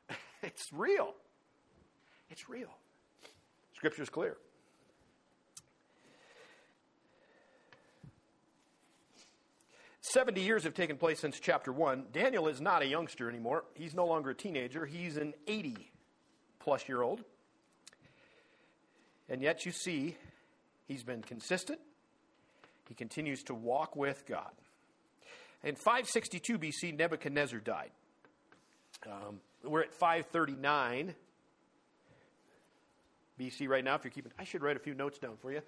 [laughs] It's real. It's real. Scripture's clear. Seventy years have taken place since chapter one. Daniel is not a youngster anymore. He's no longer a teenager. He's an 80 plus year old. And yet you see He's been consistent. He continues to walk with God. In 562 BC, Nebuchadnezzar died. Um, we're at 539 BC right now. If you're keeping, I should write a few notes down for you,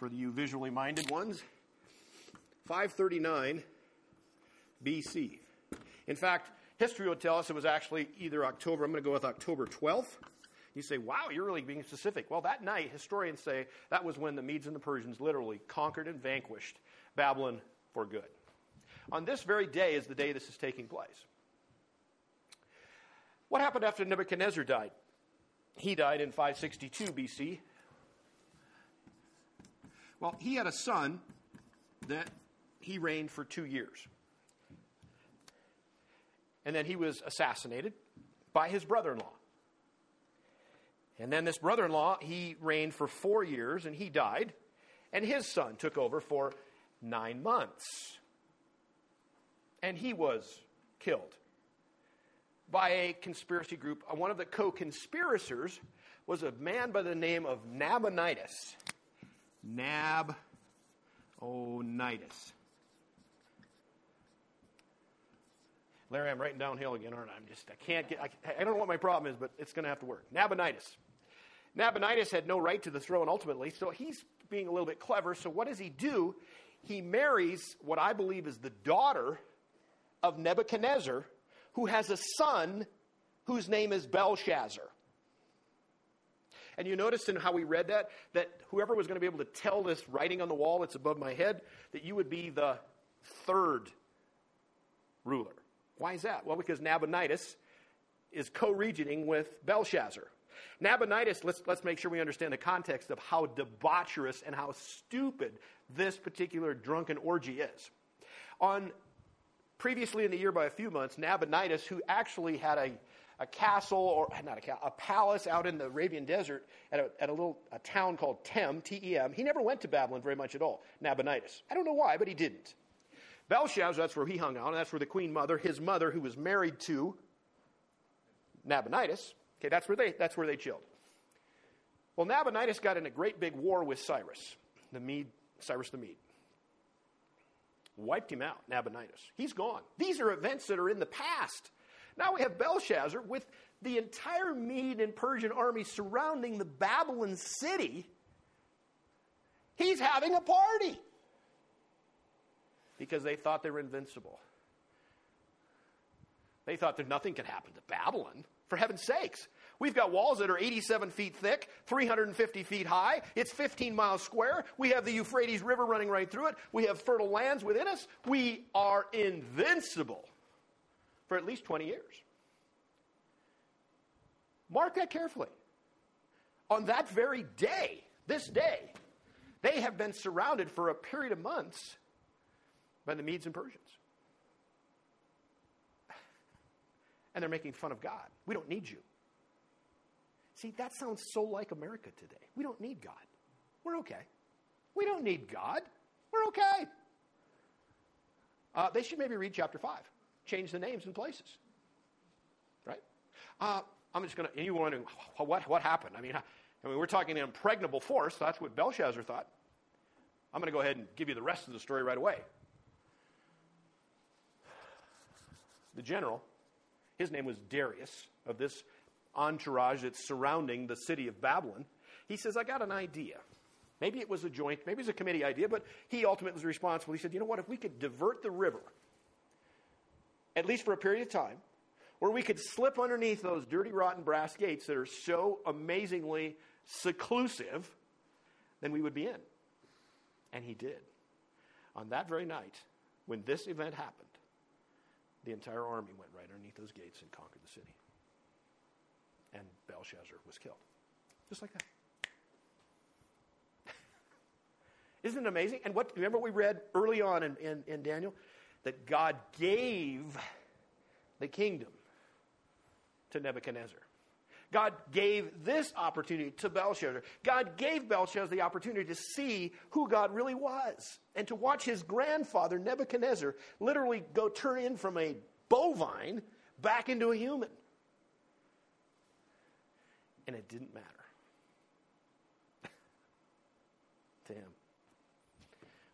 for you visually minded ones. 539 BC. In fact, history would tell us it was actually either October, I'm going to go with October 12th. You say, wow, you're really being specific. Well, that night, historians say that was when the Medes and the Persians literally conquered and vanquished Babylon for good. On this very day is the day this is taking place. What happened after Nebuchadnezzar died? He died in 562 BC. Well, he had a son that he reigned for two years. And then he was assassinated by his brother in law. And then this brother in law, he reigned for four years and he died. And his son took over for nine months. And he was killed by a conspiracy group. Uh, one of the co conspirators was a man by the name of Nabonidus. Nabonidus. Oh, Larry, I'm writing downhill again, aren't I? I'm just, I can't get, I, I don't know what my problem is, but it's going to have to work. Nabonidus. Nabonidus had no right to the throne ultimately, so he's being a little bit clever. So what does he do? He marries what I believe is the daughter of Nebuchadnezzar, who has a son whose name is Belshazzar. And you notice in how we read that, that whoever was going to be able to tell this writing on the wall that's above my head, that you would be the third ruler. Why is that? Well, because Nabonidus is co regenting with Belshazzar. Nabonidus, let's, let's make sure we understand the context of how debaucherous and how stupid this particular drunken orgy is. On previously in the year by a few months, Nabonidus, who actually had a, a castle, or not a castle, a palace out in the Arabian desert at a, at a little a town called Tem, T E M, he never went to Babylon very much at all, Nabonidus. I don't know why, but he didn't. Belshazzar, that's where he hung out, and that's where the queen mother, his mother, who was married to Nabonidus, okay, that's where they, that's where they chilled. Well, Nabonidus got in a great big war with Cyrus, the Mede, Cyrus the Mede. Wiped him out, Nabonidus. He's gone. These are events that are in the past. Now we have Belshazzar with the entire Mede and Persian army surrounding the Babylon city. He's having a party because they thought they were invincible. They thought that nothing could happen to Babylon. For heaven's sakes, we've got walls that are 87 feet thick, 350 feet high. It's 15 miles square. We have the Euphrates River running right through it. We have fertile lands within us. We are invincible for at least 20 years. Mark that carefully. On that very day, this day, they have been surrounded for a period of months by the Medes and Persians. And they're making fun of God. We don't need you. See, that sounds so like America today. We don't need God. We're okay. We don't need God. We're okay. Uh, they should maybe read chapter 5. Change the names and places. Right? Uh, I'm just going to, and you wondering, what, what happened? I mean, I mean, we're talking an impregnable force. That's what Belshazzar thought. I'm going to go ahead and give you the rest of the story right away. the general, his name was Darius, of this entourage that's surrounding the city of Babylon, he says, I got an idea. Maybe it was a joint, maybe it was a committee idea, but he ultimately was responsible. He said, You know what? If we could divert the river, at least for a period of time, where we could slip underneath those dirty, rotten brass gates that are so amazingly seclusive, then we would be in. And he did. On that very night, when this event happened, the entire army went right underneath those gates and conquered the city. And Belshazzar was killed. Just like that. [laughs] Isn't it amazing? And what remember what we read early on in, in, in Daniel? That God gave the kingdom to Nebuchadnezzar. God gave this opportunity to Belshazzar. God gave Belshazzar the opportunity to see who God really was and to watch his grandfather, Nebuchadnezzar, literally go turn in from a bovine back into a human. And it didn't matter [laughs] to him.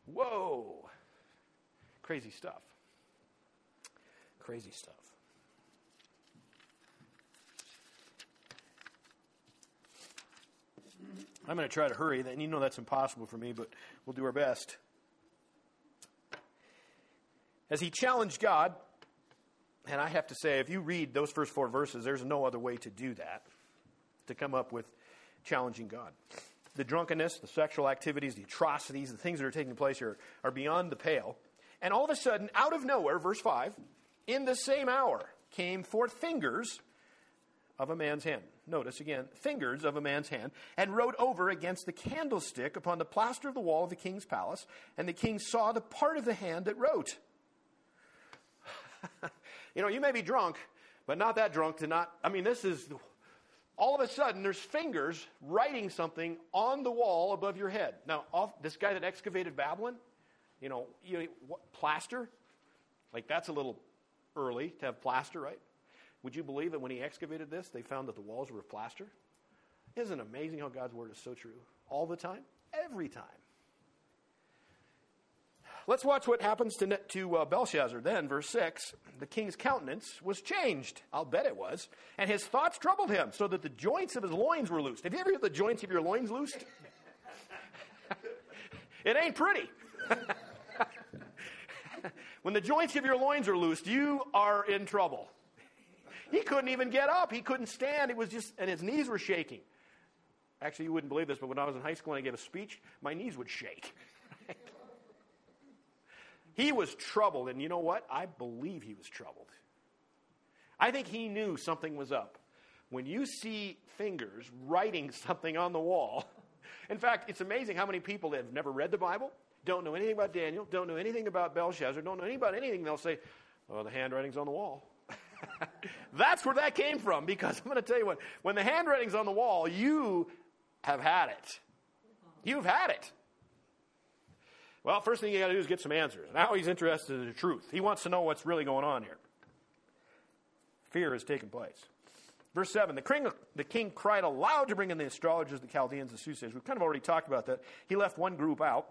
Whoa. Crazy stuff. Crazy stuff. I'm going to try to hurry, and you know that's impossible for me, but we'll do our best. As he challenged God, and I have to say, if you read those first four verses, there's no other way to do that, to come up with challenging God. The drunkenness, the sexual activities, the atrocities, the things that are taking place here are beyond the pale. And all of a sudden, out of nowhere, verse 5, in the same hour came forth fingers of a man's hand. Notice again, fingers of a man's hand, and wrote over against the candlestick upon the plaster of the wall of the king's palace. And the king saw the part of the hand that wrote. [laughs] you know, you may be drunk, but not that drunk to not. I mean, this is. All of a sudden, there's fingers writing something on the wall above your head. Now, off, this guy that excavated Babylon, you know, you what, plaster, like that's a little early to have plaster, right? Would you believe that when he excavated this, they found that the walls were of plaster? Isn't it amazing how God's word is so true? All the time? Every time. Let's watch what happens to, to uh, Belshazzar then, verse 6. The king's countenance was changed. I'll bet it was. And his thoughts troubled him, so that the joints of his loins were loosed. Have you ever had the joints of your loins loosed? [laughs] it ain't pretty. [laughs] when the joints of your loins are loosed, you are in trouble. He couldn't even get up. He couldn't stand. It was just, and his knees were shaking. Actually, you wouldn't believe this, but when I was in high school and I gave a speech, my knees would shake. [laughs] he was troubled, and you know what? I believe he was troubled. I think he knew something was up. When you see fingers writing something on the wall, [laughs] in fact, it's amazing how many people that have never read the Bible, don't know anything about Daniel, don't know anything about Belshazzar, don't know anything about anything. They'll say, "Oh, the handwriting's on the wall." [laughs] That's where that came from because [laughs] I'm going to tell you what, when the handwriting's on the wall, you have had it. You've had it. Well, first thing you got to do is get some answers. Now he's interested in the truth. He wants to know what's really going on here. Fear has taken place. Verse 7 the king, the king cried aloud to bring in the astrologers, the Chaldeans, the soothsayers. We've kind of already talked about that. He left one group out.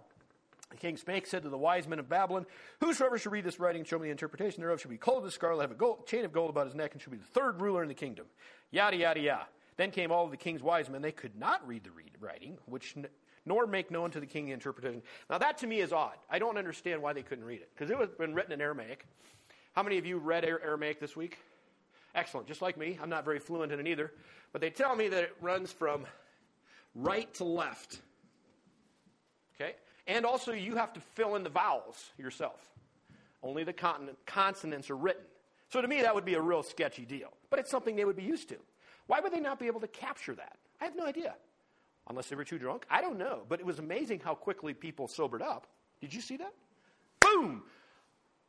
The king spake, said to the wise men of Babylon, Whosoever shall read this writing and show me the interpretation thereof shall be clothed with scarlet, have a gold, chain of gold about his neck, and shall be the third ruler in the kingdom. Yada, yada, yada. Then came all the king's wise men. They could not read the read, writing, which nor make known to the king the interpretation. Now, that to me is odd. I don't understand why they couldn't read it, because it was been written in Aramaic. How many of you read Aramaic this week? Excellent. Just like me, I'm not very fluent in it either. But they tell me that it runs from right to left. Okay? And also, you have to fill in the vowels yourself. Only the consonants are written. So, to me, that would be a real sketchy deal. But it's something they would be used to. Why would they not be able to capture that? I have no idea. Unless they were too drunk? I don't know. But it was amazing how quickly people sobered up. Did you see that? Boom!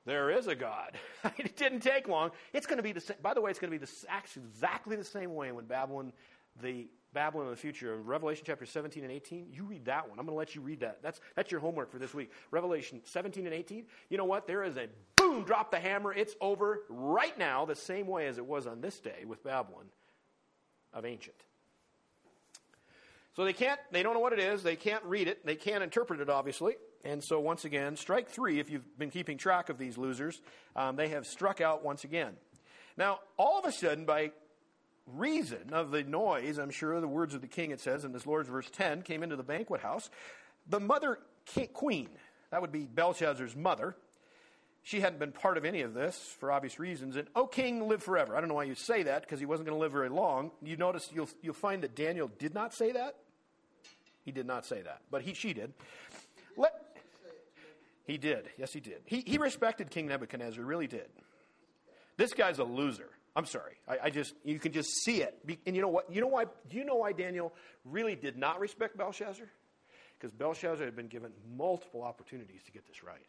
There is a God. [laughs] it didn't take long. It's going to be the same. By the way, it's going to be the, exactly the same way when Babylon, the Babylon in the future, Revelation chapter 17 and 18, you read that one. I'm going to let you read that. That's, that's your homework for this week. Revelation 17 and 18. You know what? There is a boom, drop the hammer. It's over right now, the same way as it was on this day with Babylon of ancient. So they can't, they don't know what it is. They can't read it. They can't interpret it, obviously. And so, once again, strike three, if you've been keeping track of these losers, um, they have struck out once again. Now, all of a sudden, by reason of the noise, I'm sure, the words of the king, it says in this Lord's verse 10, came into the banquet house. The mother queen, that would be Belshazzar's mother, she hadn't been part of any of this for obvious reasons. And, oh, king, live forever. I don't know why you say that because he wasn't going to live very long. You notice, you'll, you'll find that Daniel did not say that. He did not say that, but he, she did. Let, he did. Yes, he did. He, he respected King Nebuchadnezzar, really did. This guy's a loser. I'm sorry. I, I, just you can just see it. And you know what? You know why? Do you know why Daniel really did not respect Belshazzar? Because Belshazzar had been given multiple opportunities to get this right.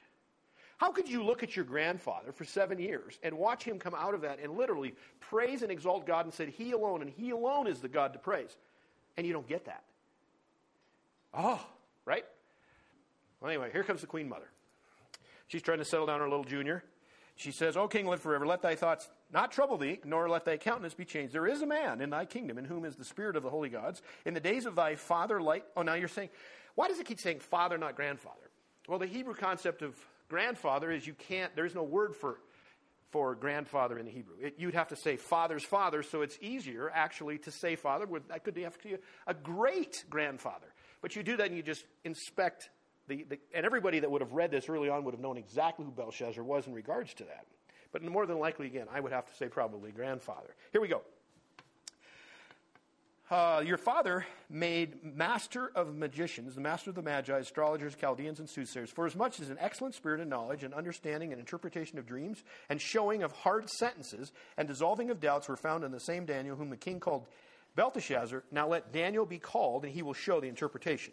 How could you look at your grandfather for seven years and watch him come out of that and literally praise and exalt God and said, He alone and He alone is the God to praise? And you don't get that. Oh, right? Well, anyway, here comes the Queen Mother. She's trying to settle down her little junior. She says, O king, live forever. Let thy thoughts not trouble thee, nor let thy countenance be changed. There is a man in thy kingdom in whom is the spirit of the holy gods. In the days of thy father, light. Oh, now you're saying, why does it keep saying father, not grandfather? Well, the Hebrew concept of grandfather is you can't, there's no word for for grandfather in the Hebrew. It, you'd have to say father's father, so it's easier actually to say father. That could be a great grandfather. But you do that and you just inspect the, the, and everybody that would have read this early on would have known exactly who Belshazzar was in regards to that. But more than likely, again, I would have to say probably grandfather. Here we go. Uh, your father made master of magicians, the master of the magi, astrologers, Chaldeans, and soothsayers, for as much as an excellent spirit of knowledge and understanding and interpretation of dreams and showing of hard sentences and dissolving of doubts were found in the same Daniel, whom the king called Belteshazzar. Now let Daniel be called, and he will show the interpretation.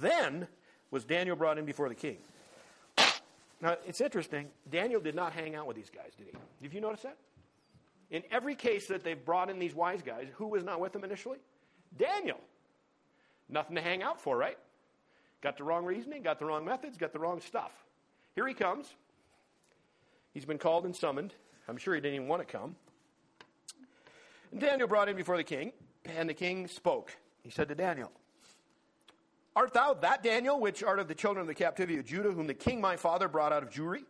Then was Daniel brought in before the king. Now, it's interesting. Daniel did not hang out with these guys, did he? Did you notice that? In every case that they've brought in these wise guys, who was not with them initially? Daniel. Nothing to hang out for, right? Got the wrong reasoning, got the wrong methods, got the wrong stuff. Here he comes. He's been called and summoned. I'm sure he didn't even want to come. And Daniel brought him before the king, and the king spoke. He said to Daniel, Art thou that Daniel, which art of the children of the captivity of Judah, whom the king my father brought out of Jewry?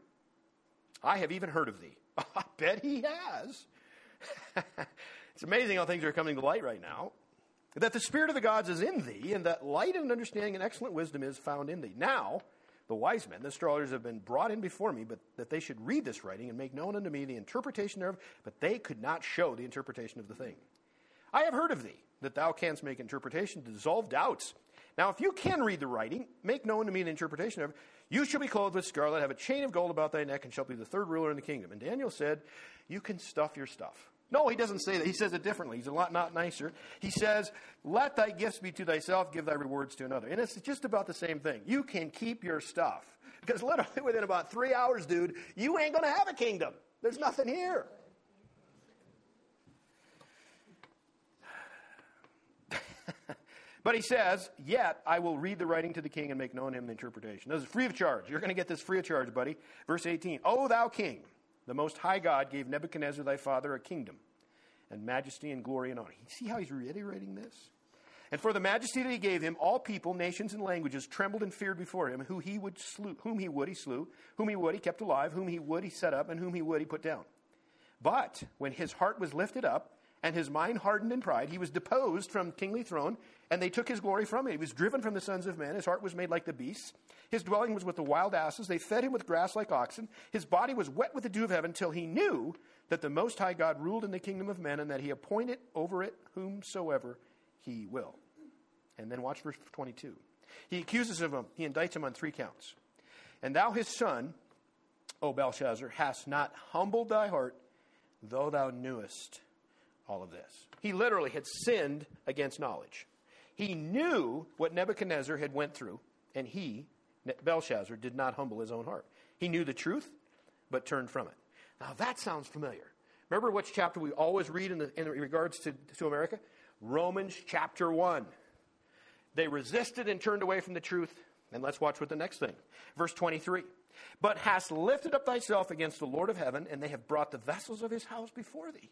I have even heard of thee. [laughs] I bet he has. [laughs] it's amazing how things are coming to light right now. That the Spirit of the gods is in thee, and that light and understanding and excellent wisdom is found in thee. Now, the wise men, the astrologers, have been brought in before me, but that they should read this writing and make known unto me the interpretation thereof, but they could not show the interpretation of the thing. I have heard of thee, that thou canst make interpretation to dissolve doubts. Now, if you can read the writing, make known to me the interpretation of it. You shall be clothed with scarlet, have a chain of gold about thy neck, and shall be the third ruler in the kingdom. And Daniel said, You can stuff your stuff. No, he doesn't say that. He says it differently. He's a lot not nicer. He says, Let thy gifts be to thyself, give thy rewards to another. And it's just about the same thing. You can keep your stuff. Because literally [laughs] within about three hours, dude, you ain't going to have a kingdom. There's nothing here. But he says, Yet I will read the writing to the king and make known him the interpretation. This is free of charge. You're going to get this free of charge, buddy. Verse 18 O thou king the Most High God gave Nebuchadnezzar thy father a kingdom and majesty and glory and honor. You see how he's reiterating this? And for the majesty that he gave him, all people, nations, and languages trembled and feared before him. Who he would slew, whom he would he slew, whom he would he kept alive, whom he would he set up, and whom he would he put down. But when his heart was lifted up, and his mind hardened in pride, he was deposed from kingly throne, and they took his glory from him. He was driven from the sons of men. His heart was made like the beasts. His dwelling was with the wild asses. They fed him with grass like oxen. His body was wet with the dew of heaven till he knew that the Most High God ruled in the kingdom of men and that he appointed over it whomsoever he will. And then watch verse 22. He accuses of him, he indicts him on three counts. And thou, his son, O Belshazzar, hast not humbled thy heart, though thou knewest all of this. He literally had sinned against knowledge. He knew what Nebuchadnezzar had went through, and he, Belshazzar, did not humble his own heart. He knew the truth, but turned from it. Now that sounds familiar. Remember which chapter we always read in, the, in regards to, to America? Romans chapter 1. They resisted and turned away from the truth. And let's watch what the next thing. Verse 23. But hast lifted up thyself against the Lord of heaven, and they have brought the vessels of his house before thee.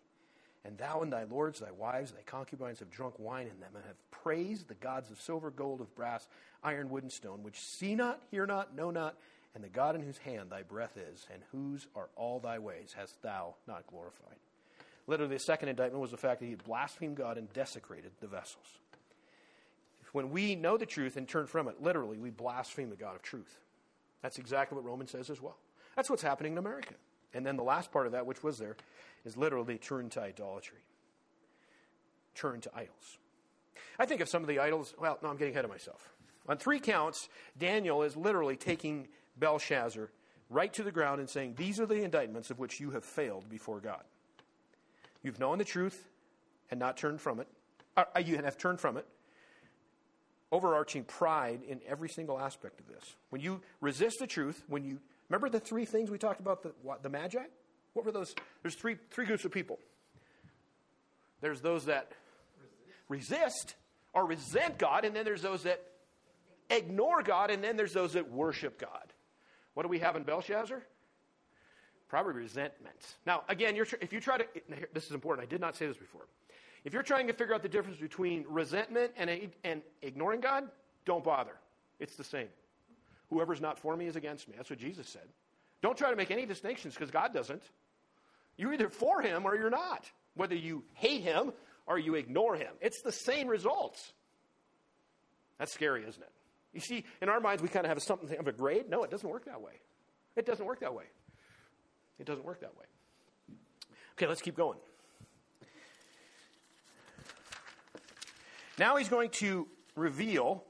And thou and thy lords, thy wives, thy concubines have drunk wine in them, and have praised the gods of silver, gold, of brass, iron, wood, and stone, which see not, hear not, know not, and the God in whose hand thy breath is, and whose are all thy ways, hast thou not glorified. Literally, the second indictment was the fact that he had blasphemed God and desecrated the vessels. When we know the truth and turn from it, literally, we blaspheme the God of truth. That's exactly what Romans says as well. That's what's happening in America. And then the last part of that, which was there, is literally turn to idolatry, turn to idols. I think of some of the idols, well, no, I'm getting ahead of myself. On three counts, Daniel is literally taking Belshazzar right to the ground and saying, These are the indictments of which you have failed before God. You've known the truth and not turned from it. Uh, uh you have turned from it. Overarching pride in every single aspect of this. When you resist the truth, when you remember the three things we talked about the, what, the Magi? What were those? There's three, three groups of people. There's those that resist or resent God, and then there's those that ignore God, and then there's those that worship God. What do we have in Belshazzar? Probably resentment. Now, again, if you try to, this is important, I did not say this before. If you're trying to figure out the difference between resentment and, and ignoring God, don't bother. It's the same. Whoever's not for me is against me. That's what Jesus said. Don't try to make any distinctions because God doesn't. You're either for him or you're not. Whether you hate him or you ignore him, it's the same results. That's scary, isn't it? You see, in our minds, we kind of have something of a grade. No, it doesn't work that way. It doesn't work that way. It doesn't work that way. Okay, let's keep going. Now he's going to reveal,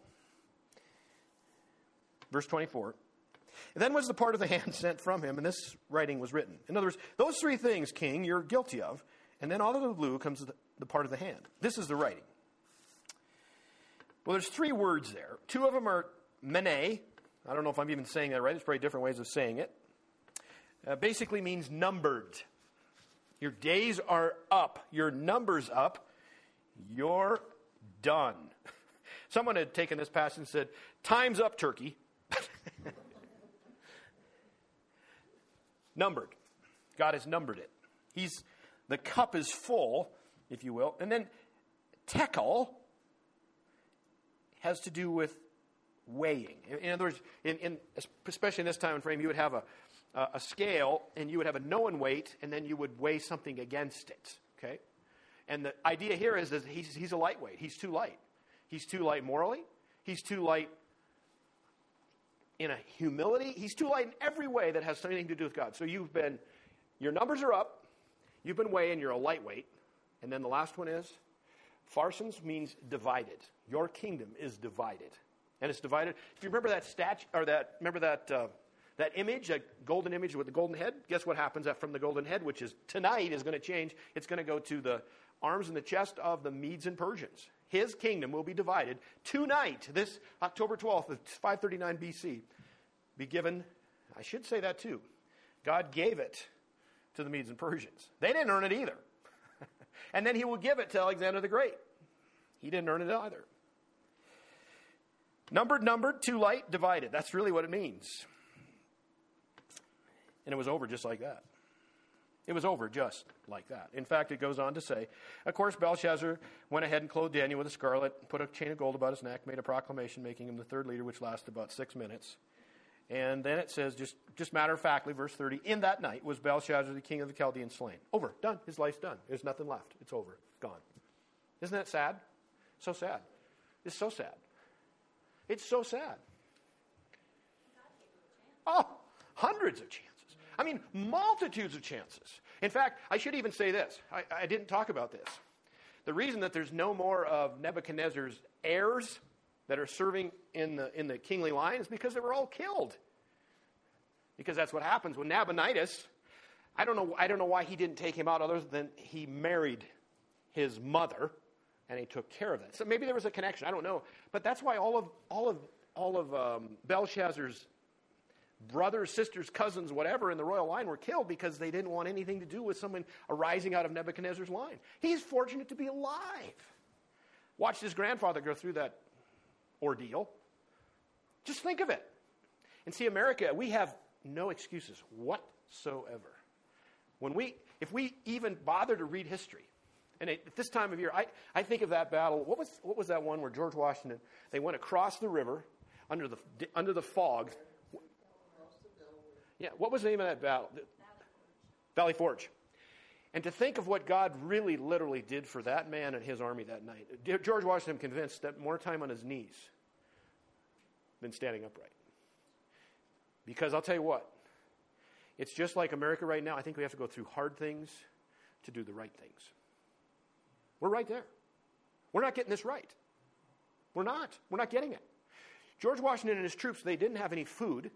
verse 24. Then was the part of the [laughs] hand sent from him, and this writing was written. In other words, those three things, king, you're guilty of, and then out of the blue comes the, the part of the hand. This is the writing. Well, there's three words there. Two of them are mene. I don't know if I'm even saying that right. There's probably different ways of saying it. Uh, basically means numbered. Your days are up. Your number's up. You're done. [laughs] Someone had taken this passage and said, Time's up, Turkey. [laughs] numbered. God has numbered it. He's the cup is full, if you will. And then tekel has to do with weighing. In, other words, in, in, especially in this time frame, you would have a, a scale and you would have a known weight, and then you would weigh something against it. Okay? And the idea here is that he's, he's a lightweight. He's too light. He's too light morally. He's too light in a humility. He's too light in every way that has something to do with God. So you've been, your numbers are up. You've been weighing, you're a lightweight. And then the last one is Pharsin means divided. Your kingdom is divided. And it's divided. If you remember that statue, or that, remember that, uh, that image, that golden image with the golden head? Guess what happens from the golden head, which is tonight is going to change. It's going to go to the arms and the chest of the Medes and Persians. His kingdom will be divided tonight, this October 12th, 539 BC. Be given, I should say that too. God gave it to the Medes and Persians. They didn't earn it either. [laughs] and then he will give it to Alexander the Great. He didn't earn it either. Numbered, numbered, too light, divided. That's really what it means. And it was over just like that. It was over just like that. In fact, it goes on to say, of course, Belshazzar went ahead and clothed Daniel with a scarlet, put a chain of gold about his neck, made a proclamation making him the third leader, which lasted about six minutes. And then it says, just, just matter of factly, verse 30, in that night was Belshazzar, the king of the Chaldeans, slain. Over, done. His life's done. There's nothing left. It's over. Gone. Isn't that sad? So sad. It's so sad. It's so sad. Oh, hundreds of chances. I mean, multitudes of chances. In fact, I should even say this. I, I didn't talk about this. The reason that there's no more of Nebuchadnezzar's heirs that are serving in the, in the kingly line is because they were all killed. Because that's what happens when Nabonidus, I don't know, I don't know why he didn't take him out other than he married his mother and he took care of that. So maybe there was a connection. I don't know. But that's why all of, all of, all of um, Belshazzar's brothers, sisters, cousins, whatever in the royal line were killed because they didn't want anything to do with someone arising out of Nebuchadnezzar's line. He's fortunate to be alive. Watched his grandfather go through that ordeal. Just think of it. And see, America, we have no excuses whatsoever. When we, if we even bother to read history, and at this time of year, I, I think of that battle. What was, what was that one where George Washington, they went across the river under the, under the fog. Yeah, what was the name of that battle? Valley Forge. And to think of what God really literally did for that man and his army that night. George Washington convinced that more time on his knees than standing upright. Because I'll tell you what, it's just like America right now. I think we have to go through hard things to do the right things. We're right there. We're not getting this right. We're not. We're not getting it. George Washington and his troops, they didn't have any food.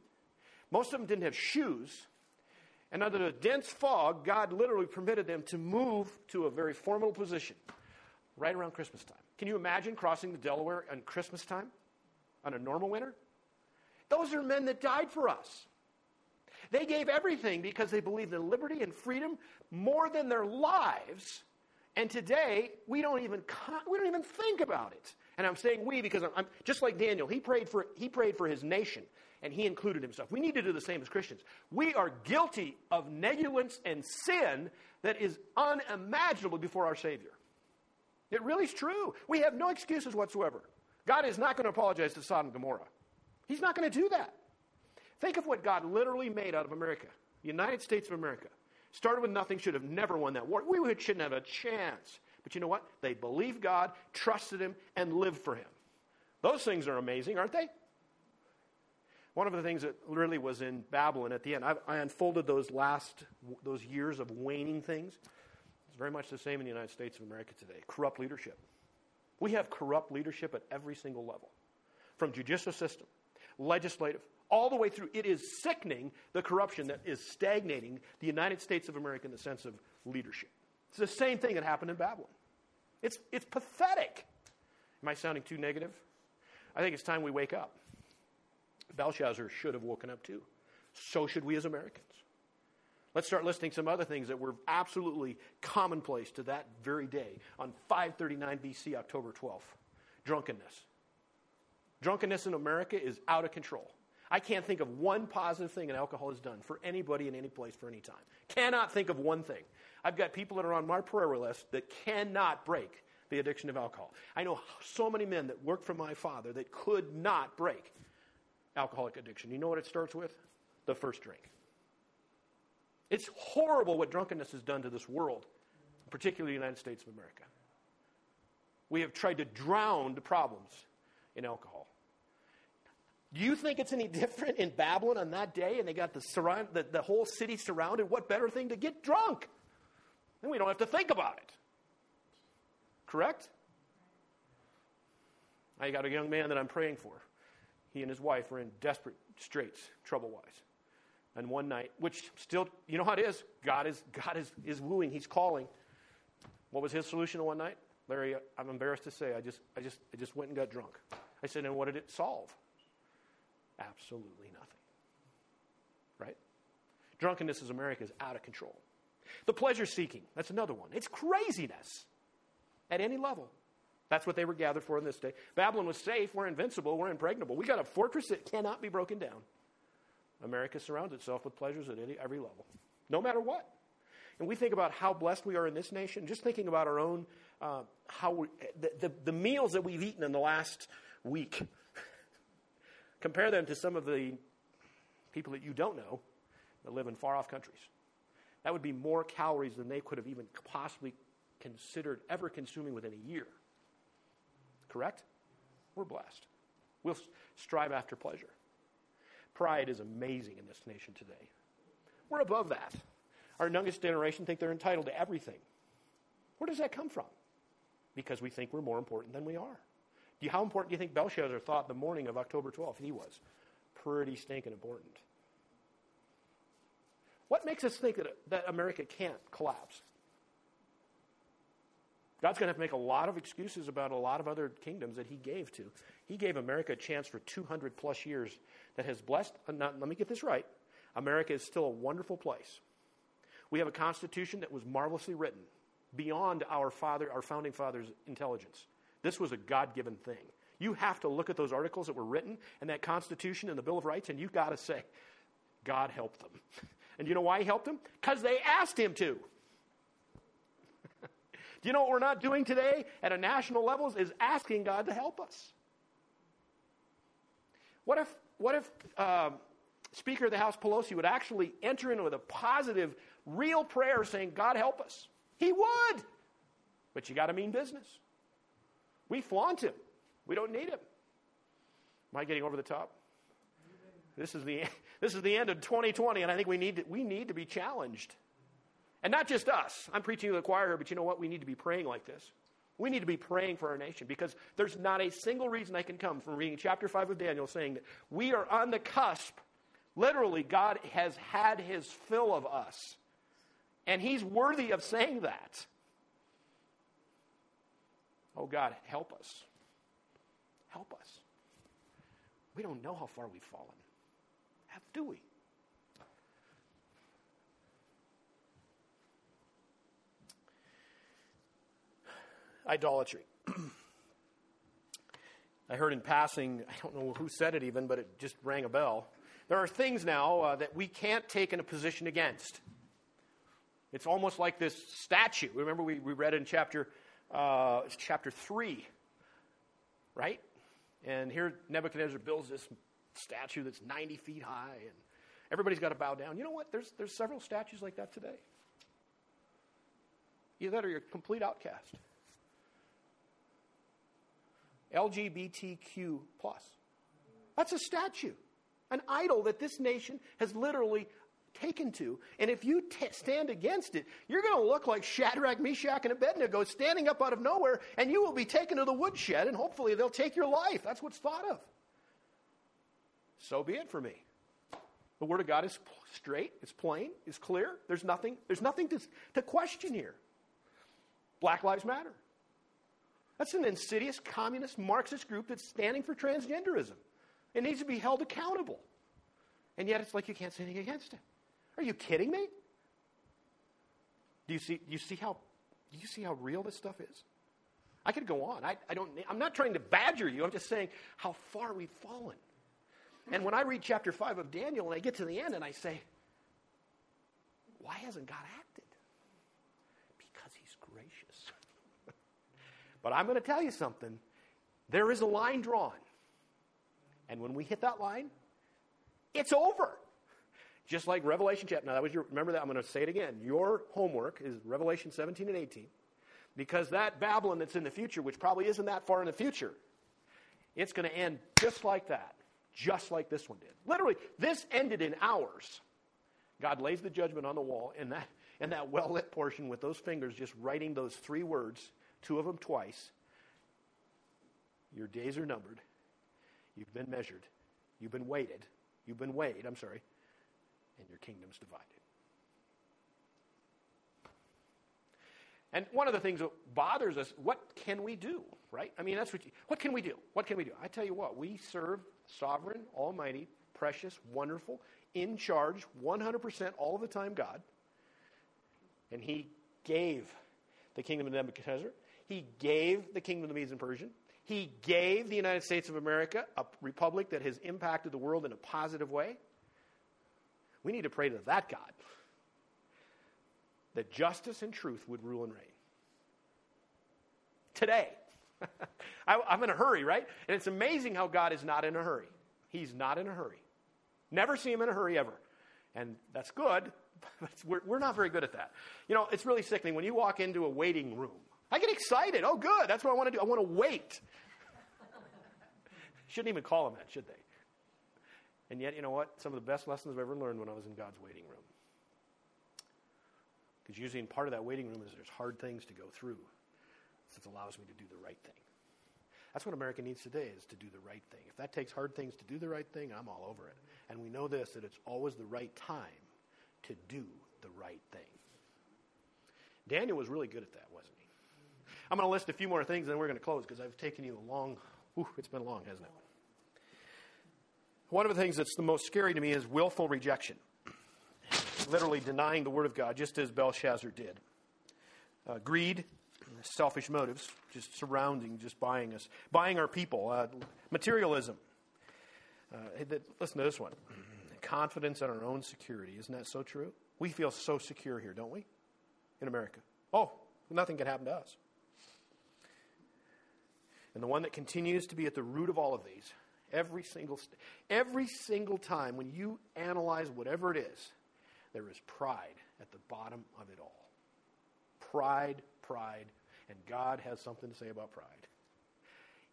Most of them didn't have shoes. And under the dense fog, God literally permitted them to move to a very formidable position right around Christmas time. Can you imagine crossing the Delaware on Christmas time on a normal winter? Those are men that died for us. They gave everything because they believed in liberty and freedom more than their lives and today, we don't even we don't even think about it. And I'm saying we because I'm, I'm, just like Daniel. He prayed for he prayed for his nation, and he included himself. We need to do the same as Christians. We are guilty of negligence and sin that is unimaginable before our Savior. It really is true. We have no excuses whatsoever. God is not going to apologize to Sodom and Gomorrah. He's not going to do that. Think of what God literally made out of America, the United States of America. Started with nothing, should have never won that war. We shouldn't have a chance. But you know what? They believed God, trusted Him, and lived for Him. Those things are amazing, aren't they? One of the things that really was in Babylon at the end, I, I unfolded those last, those years of waning things. It's very much the same in the United States of America today. Corrupt leadership. We have corrupt leadership at every single level, from judicial system, legislative, all the way through. It is sickening the corruption that is stagnating the United States of America in the sense of leadership. It's the same thing that happened in Babylon. It's, it's pathetic. Am I sounding too negative? I think it's time we wake up. Belshazzar should have woken up too. So should we as Americans. Let's start listing some other things that were absolutely commonplace to that very day on 539 BC, October 12th. Drunkenness. Drunkenness in America is out of control. I can't think of one positive thing that alcohol has done for anybody in any place for any time. Cannot think of one thing. I've got people that are on my prayer list that cannot break the addiction of alcohol. I know so many men that work for my father that could not break alcoholic addiction. You know what it starts with? The first drink. It's horrible what drunkenness has done to this world, particularly the United States of America. We have tried to drown the problems in alcohol. Do you think it's any [laughs] different in Babylon on that day and they got the, the, the whole city surrounded? What better thing to get drunk? Then we don't have to think about it. Correct? I got a young man that I'm praying for. He and his wife are in desperate straits, trouble wise. And one night, which still, you know how it is. God is God is, is wooing. He's calling. What was his solution to one night? Larry, I'm embarrassed to say, I just, I just, I just went and got drunk. I said, and what did it solve? Absolutely nothing. Right? Drunkenness as America is out of control. The pleasure seeking, that's another one. It's craziness at any level. That's what they were gathered for in this day. Babylon was safe. We're invincible. We're impregnable. We got a fortress that cannot be broken down. America surrounds itself with pleasures at every level, no matter what. And we think about how blessed we are in this nation, just thinking about our own, uh, how we, the, the, the meals that we've eaten in the last week. [laughs] Compare them to some of the people that you don't know that live in far off countries. That would be more calories than they could have even possibly considered ever consuming within a year. Correct? We're blessed. We'll strive after pleasure. Pride is amazing in this nation today. We're above that. Our youngest generation think they're entitled to everything. Where does that come from? Because we think we're more important than we are. Do you, how important do you think Belshazzar thought the morning of October 12th he was? Pretty stinking important. What makes us think that, that America can't collapse? God's going to have to make a lot of excuses about a lot of other kingdoms that he gave to. He gave America a chance for 200 plus years that has blessed. Uh, not, let me get this right. America is still a wonderful place. We have a constitution that was marvelously written beyond our father, our founding fathers' intelligence. This was a God given thing. You have to look at those articles that were written and that Constitution and the Bill of Rights, and you've got to say, God helped them. [laughs] And you know why He helped them? Because they asked Him to. Do you know what we're not doing today at a national level is asking God to help us? What if, what if uh, Speaker of the House Pelosi would actually enter in with a positive, real prayer saying, God help us? He would. But you got to mean business. We flaunt him. We don't need him. Am I getting over the top? This is the, [laughs] this is the end of 2020, and I think we need to, we need to be challenged. And not just us. I'm preaching to the choir here, but you know what? We need to be praying like this. We need to be praying for our nation because there's not a single reason I can come from reading chapter 5 of Daniel saying that we are on the cusp. Literally, God has had his fill of us. And he's worthy of saying that. Oh, God, help us. Help us. We don't know how far we've fallen. Do we? Idolatry. [clears throat] I heard in passing, I don't know who said it even, but it just rang a bell. There are things now uh, that we can't take in a position against. It's almost like this statue. Remember, we, we read in chapter, uh, chapter 3, right? And here Nebuchadnezzar builds this statue that's 90 feet high, and everybody's got to bow down. You know what? There's, there's several statues like that today. Either that or you're a complete outcast. LGBTQ plus. That's a statue, an idol that this nation has literally taken to. And if you t- stand against it, you're going to look like Shadrach, Meshach, and Abednego standing up out of nowhere, and you will be taken to the woodshed, and hopefully they'll take your life. That's what's thought of. So be it for me. The Word of God is straight, it's plain, it's clear. There's nothing, there's nothing to, to question here. Black Lives Matter. That's an insidious communist Marxist group that's standing for transgenderism. It needs to be held accountable. And yet it's like you can't say anything against it. Are you kidding me? Do you see, you see how do you see how real this stuff is? I could go on. I, I don't, I'm not trying to badger you. I'm just saying how far we've fallen. And when I read chapter 5 of Daniel and I get to the end and I say, why hasn't God acted? Because he's gracious. But I'm going to tell you something. There is a line drawn. And when we hit that line, it's over. Just like Revelation chapter. Now, that was your, remember that? I'm going to say it again. Your homework is Revelation 17 and 18. Because that Babylon that's in the future, which probably isn't that far in the future, it's going to end just like that. Just like this one did. Literally, this ended in hours. God lays the judgment on the wall, and that, and that well lit portion with those fingers just writing those three words, two of them twice. Your days are numbered. You've been measured. You've been weighted. You've been weighed, I'm sorry, and your kingdom's divided. And one of the things that bothers us, what can we do, right? I mean, that's what you, what can we do? What can we do? I tell you what, we serve sovereign, almighty, precious, wonderful, in charge, 100% all the time God. And he gave the kingdom of Nebuchadnezzar. He gave the kingdom of the Medes and Persian. He gave the United States of America a republic that has impacted the world in a positive way. We need to pray to that God that justice and truth would rule and reign. Today. [laughs] I, I'm in a hurry, right? And it's amazing how God is not in a hurry. He's not in a hurry. Never see him in a hurry ever. And that's good, [laughs] but we're, we're not very good at that. You know, it's really sickening when you walk into a waiting room. I get excited. Oh, good. That's what I want to do. I want to wait. [laughs] Shouldn't even call them that, should they? And yet, you know what? Some of the best lessons I've ever learned when I was in God's waiting room. Because usually in part of that waiting room is there's hard things to go through. It allows me to do the right thing. That's what America needs today is to do the right thing. If that takes hard things to do the right thing, I'm all over it. And we know this that it's always the right time to do the right thing. Daniel was really good at that, wasn't he? I'm going to list a few more things and then we're going to close because I've taken you a long, whew, it's been long, hasn't it? One of the things that's the most scary to me is willful rejection. Literally denying the word of God, just as Belshazzar did. Uh, greed, selfish motives, just surrounding, just buying us, buying our people. Uh, materialism. Uh, listen to this one confidence in our own security. Isn't that so true? We feel so secure here, don't we? In America. Oh, nothing can happen to us. And the one that continues to be at the root of all of these, every single, every single time when you analyze whatever it is, there is pride at the bottom of it all. Pride, pride, and God has something to say about pride.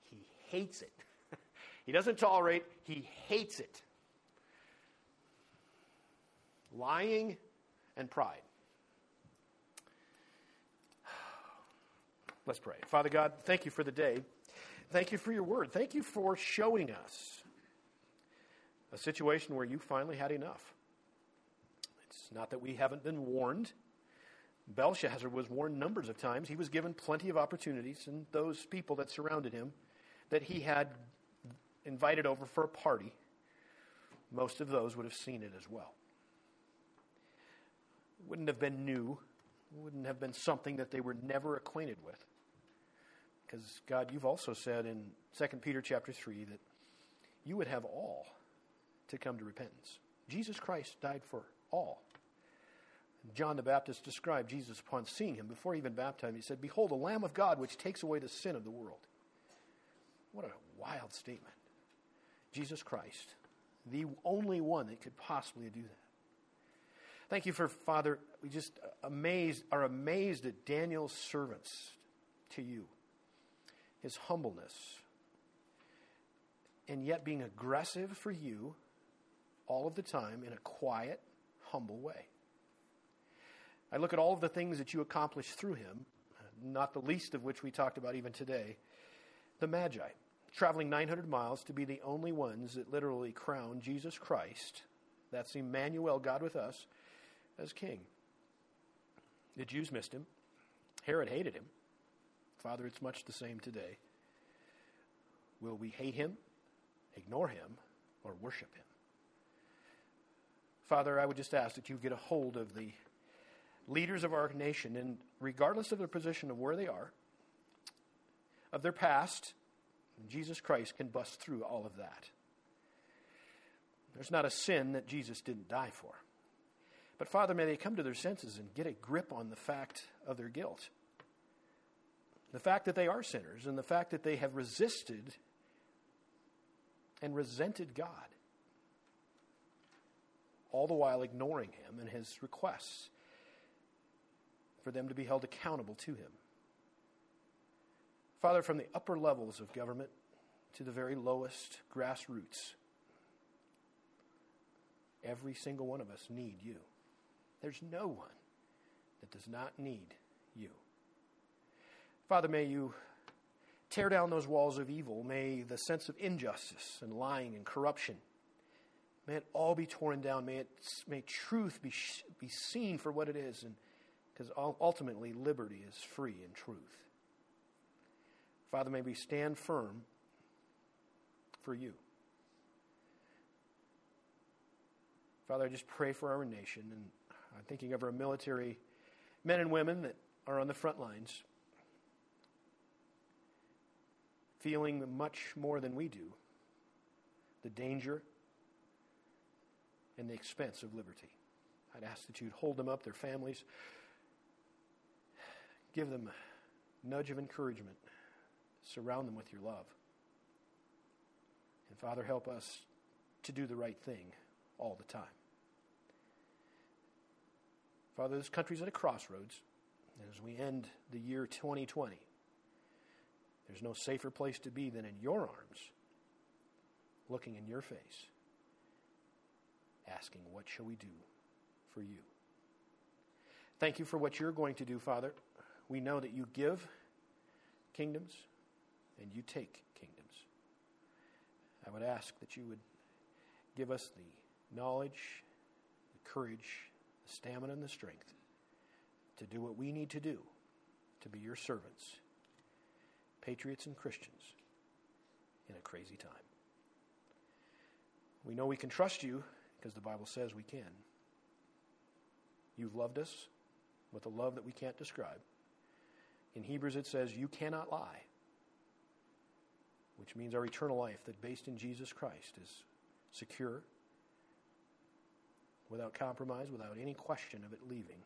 He hates it. [laughs] he doesn't tolerate, he hates it. Lying and pride. [sighs] Let's pray. Father God, thank you for the day. Thank you for your word. Thank you for showing us a situation where you finally had enough. It's not that we haven't been warned. Belshazzar was warned numbers of times. He was given plenty of opportunities, and those people that surrounded him that he had invited over for a party, most of those would have seen it as well. It wouldn't have been new, it wouldn't have been something that they were never acquainted with. Because God, you've also said in 2 Peter chapter 3 that you would have all to come to repentance. Jesus Christ died for all. John the Baptist described Jesus upon seeing him before he even baptized him. He said, Behold, the Lamb of God which takes away the sin of the world. What a wild statement. Jesus Christ, the only one that could possibly do that. Thank you for, Father, we just amazed, are amazed at Daniel's servants to you, his humbleness, and yet being aggressive for you all of the time in a quiet, humble way. I look at all of the things that you accomplished through him, not the least of which we talked about even today the Magi, traveling 900 miles to be the only ones that literally crown Jesus Christ, that's Emmanuel, God with us, as king. The Jews missed him. Herod hated him. Father, it's much the same today. Will we hate him, ignore him, or worship him? Father, I would just ask that you get a hold of the leaders of our nation, and regardless of their position of where they are, of their past, Jesus Christ can bust through all of that. There's not a sin that Jesus didn't die for. But Father, may they come to their senses and get a grip on the fact of their guilt. The fact that they are sinners and the fact that they have resisted and resented God, all the while ignoring Him and His requests for them to be held accountable to Him. Father, from the upper levels of government to the very lowest grassroots, every single one of us need you. There's no one that does not need you. Father, may you tear down those walls of evil. May the sense of injustice and lying and corruption, may it all be torn down. May, it, may truth be, be seen for what it is, and because ultimately liberty is free in truth. Father, may we stand firm for you. Father, I just pray for our nation, and I'm thinking of our military men and women that are on the front lines, feeling much more than we do the danger and the expense of liberty. I'd ask that you'd hold them up, their families, give them a nudge of encouragement, surround them with your love. And Father, help us to do the right thing all the time. Father, this country's at a crossroads. As we end the year 2020, there's no safer place to be than in your arms, looking in your face, asking, What shall we do for you? Thank you for what you're going to do, Father. We know that you give kingdoms and you take kingdoms. I would ask that you would give us the knowledge, the courage, the stamina, and the strength to do what we need to do to be your servants, patriots and Christians in a crazy time. We know we can trust you because the Bible says we can. You've loved us with a love that we can't describe. In Hebrews, it says, You cannot lie, which means our eternal life that based in Jesus Christ is secure without compromise, without any question of it leaving,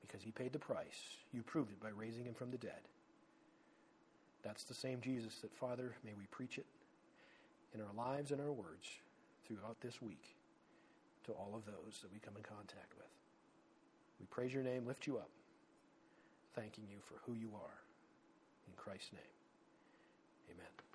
because he paid the price. You proved it by raising him from the dead. That's the same Jesus that, Father, may we preach it in our lives and our words throughout this week to all of those that we come in contact with. We praise your name, lift you up, thanking you for who you are. In Christ's name, amen.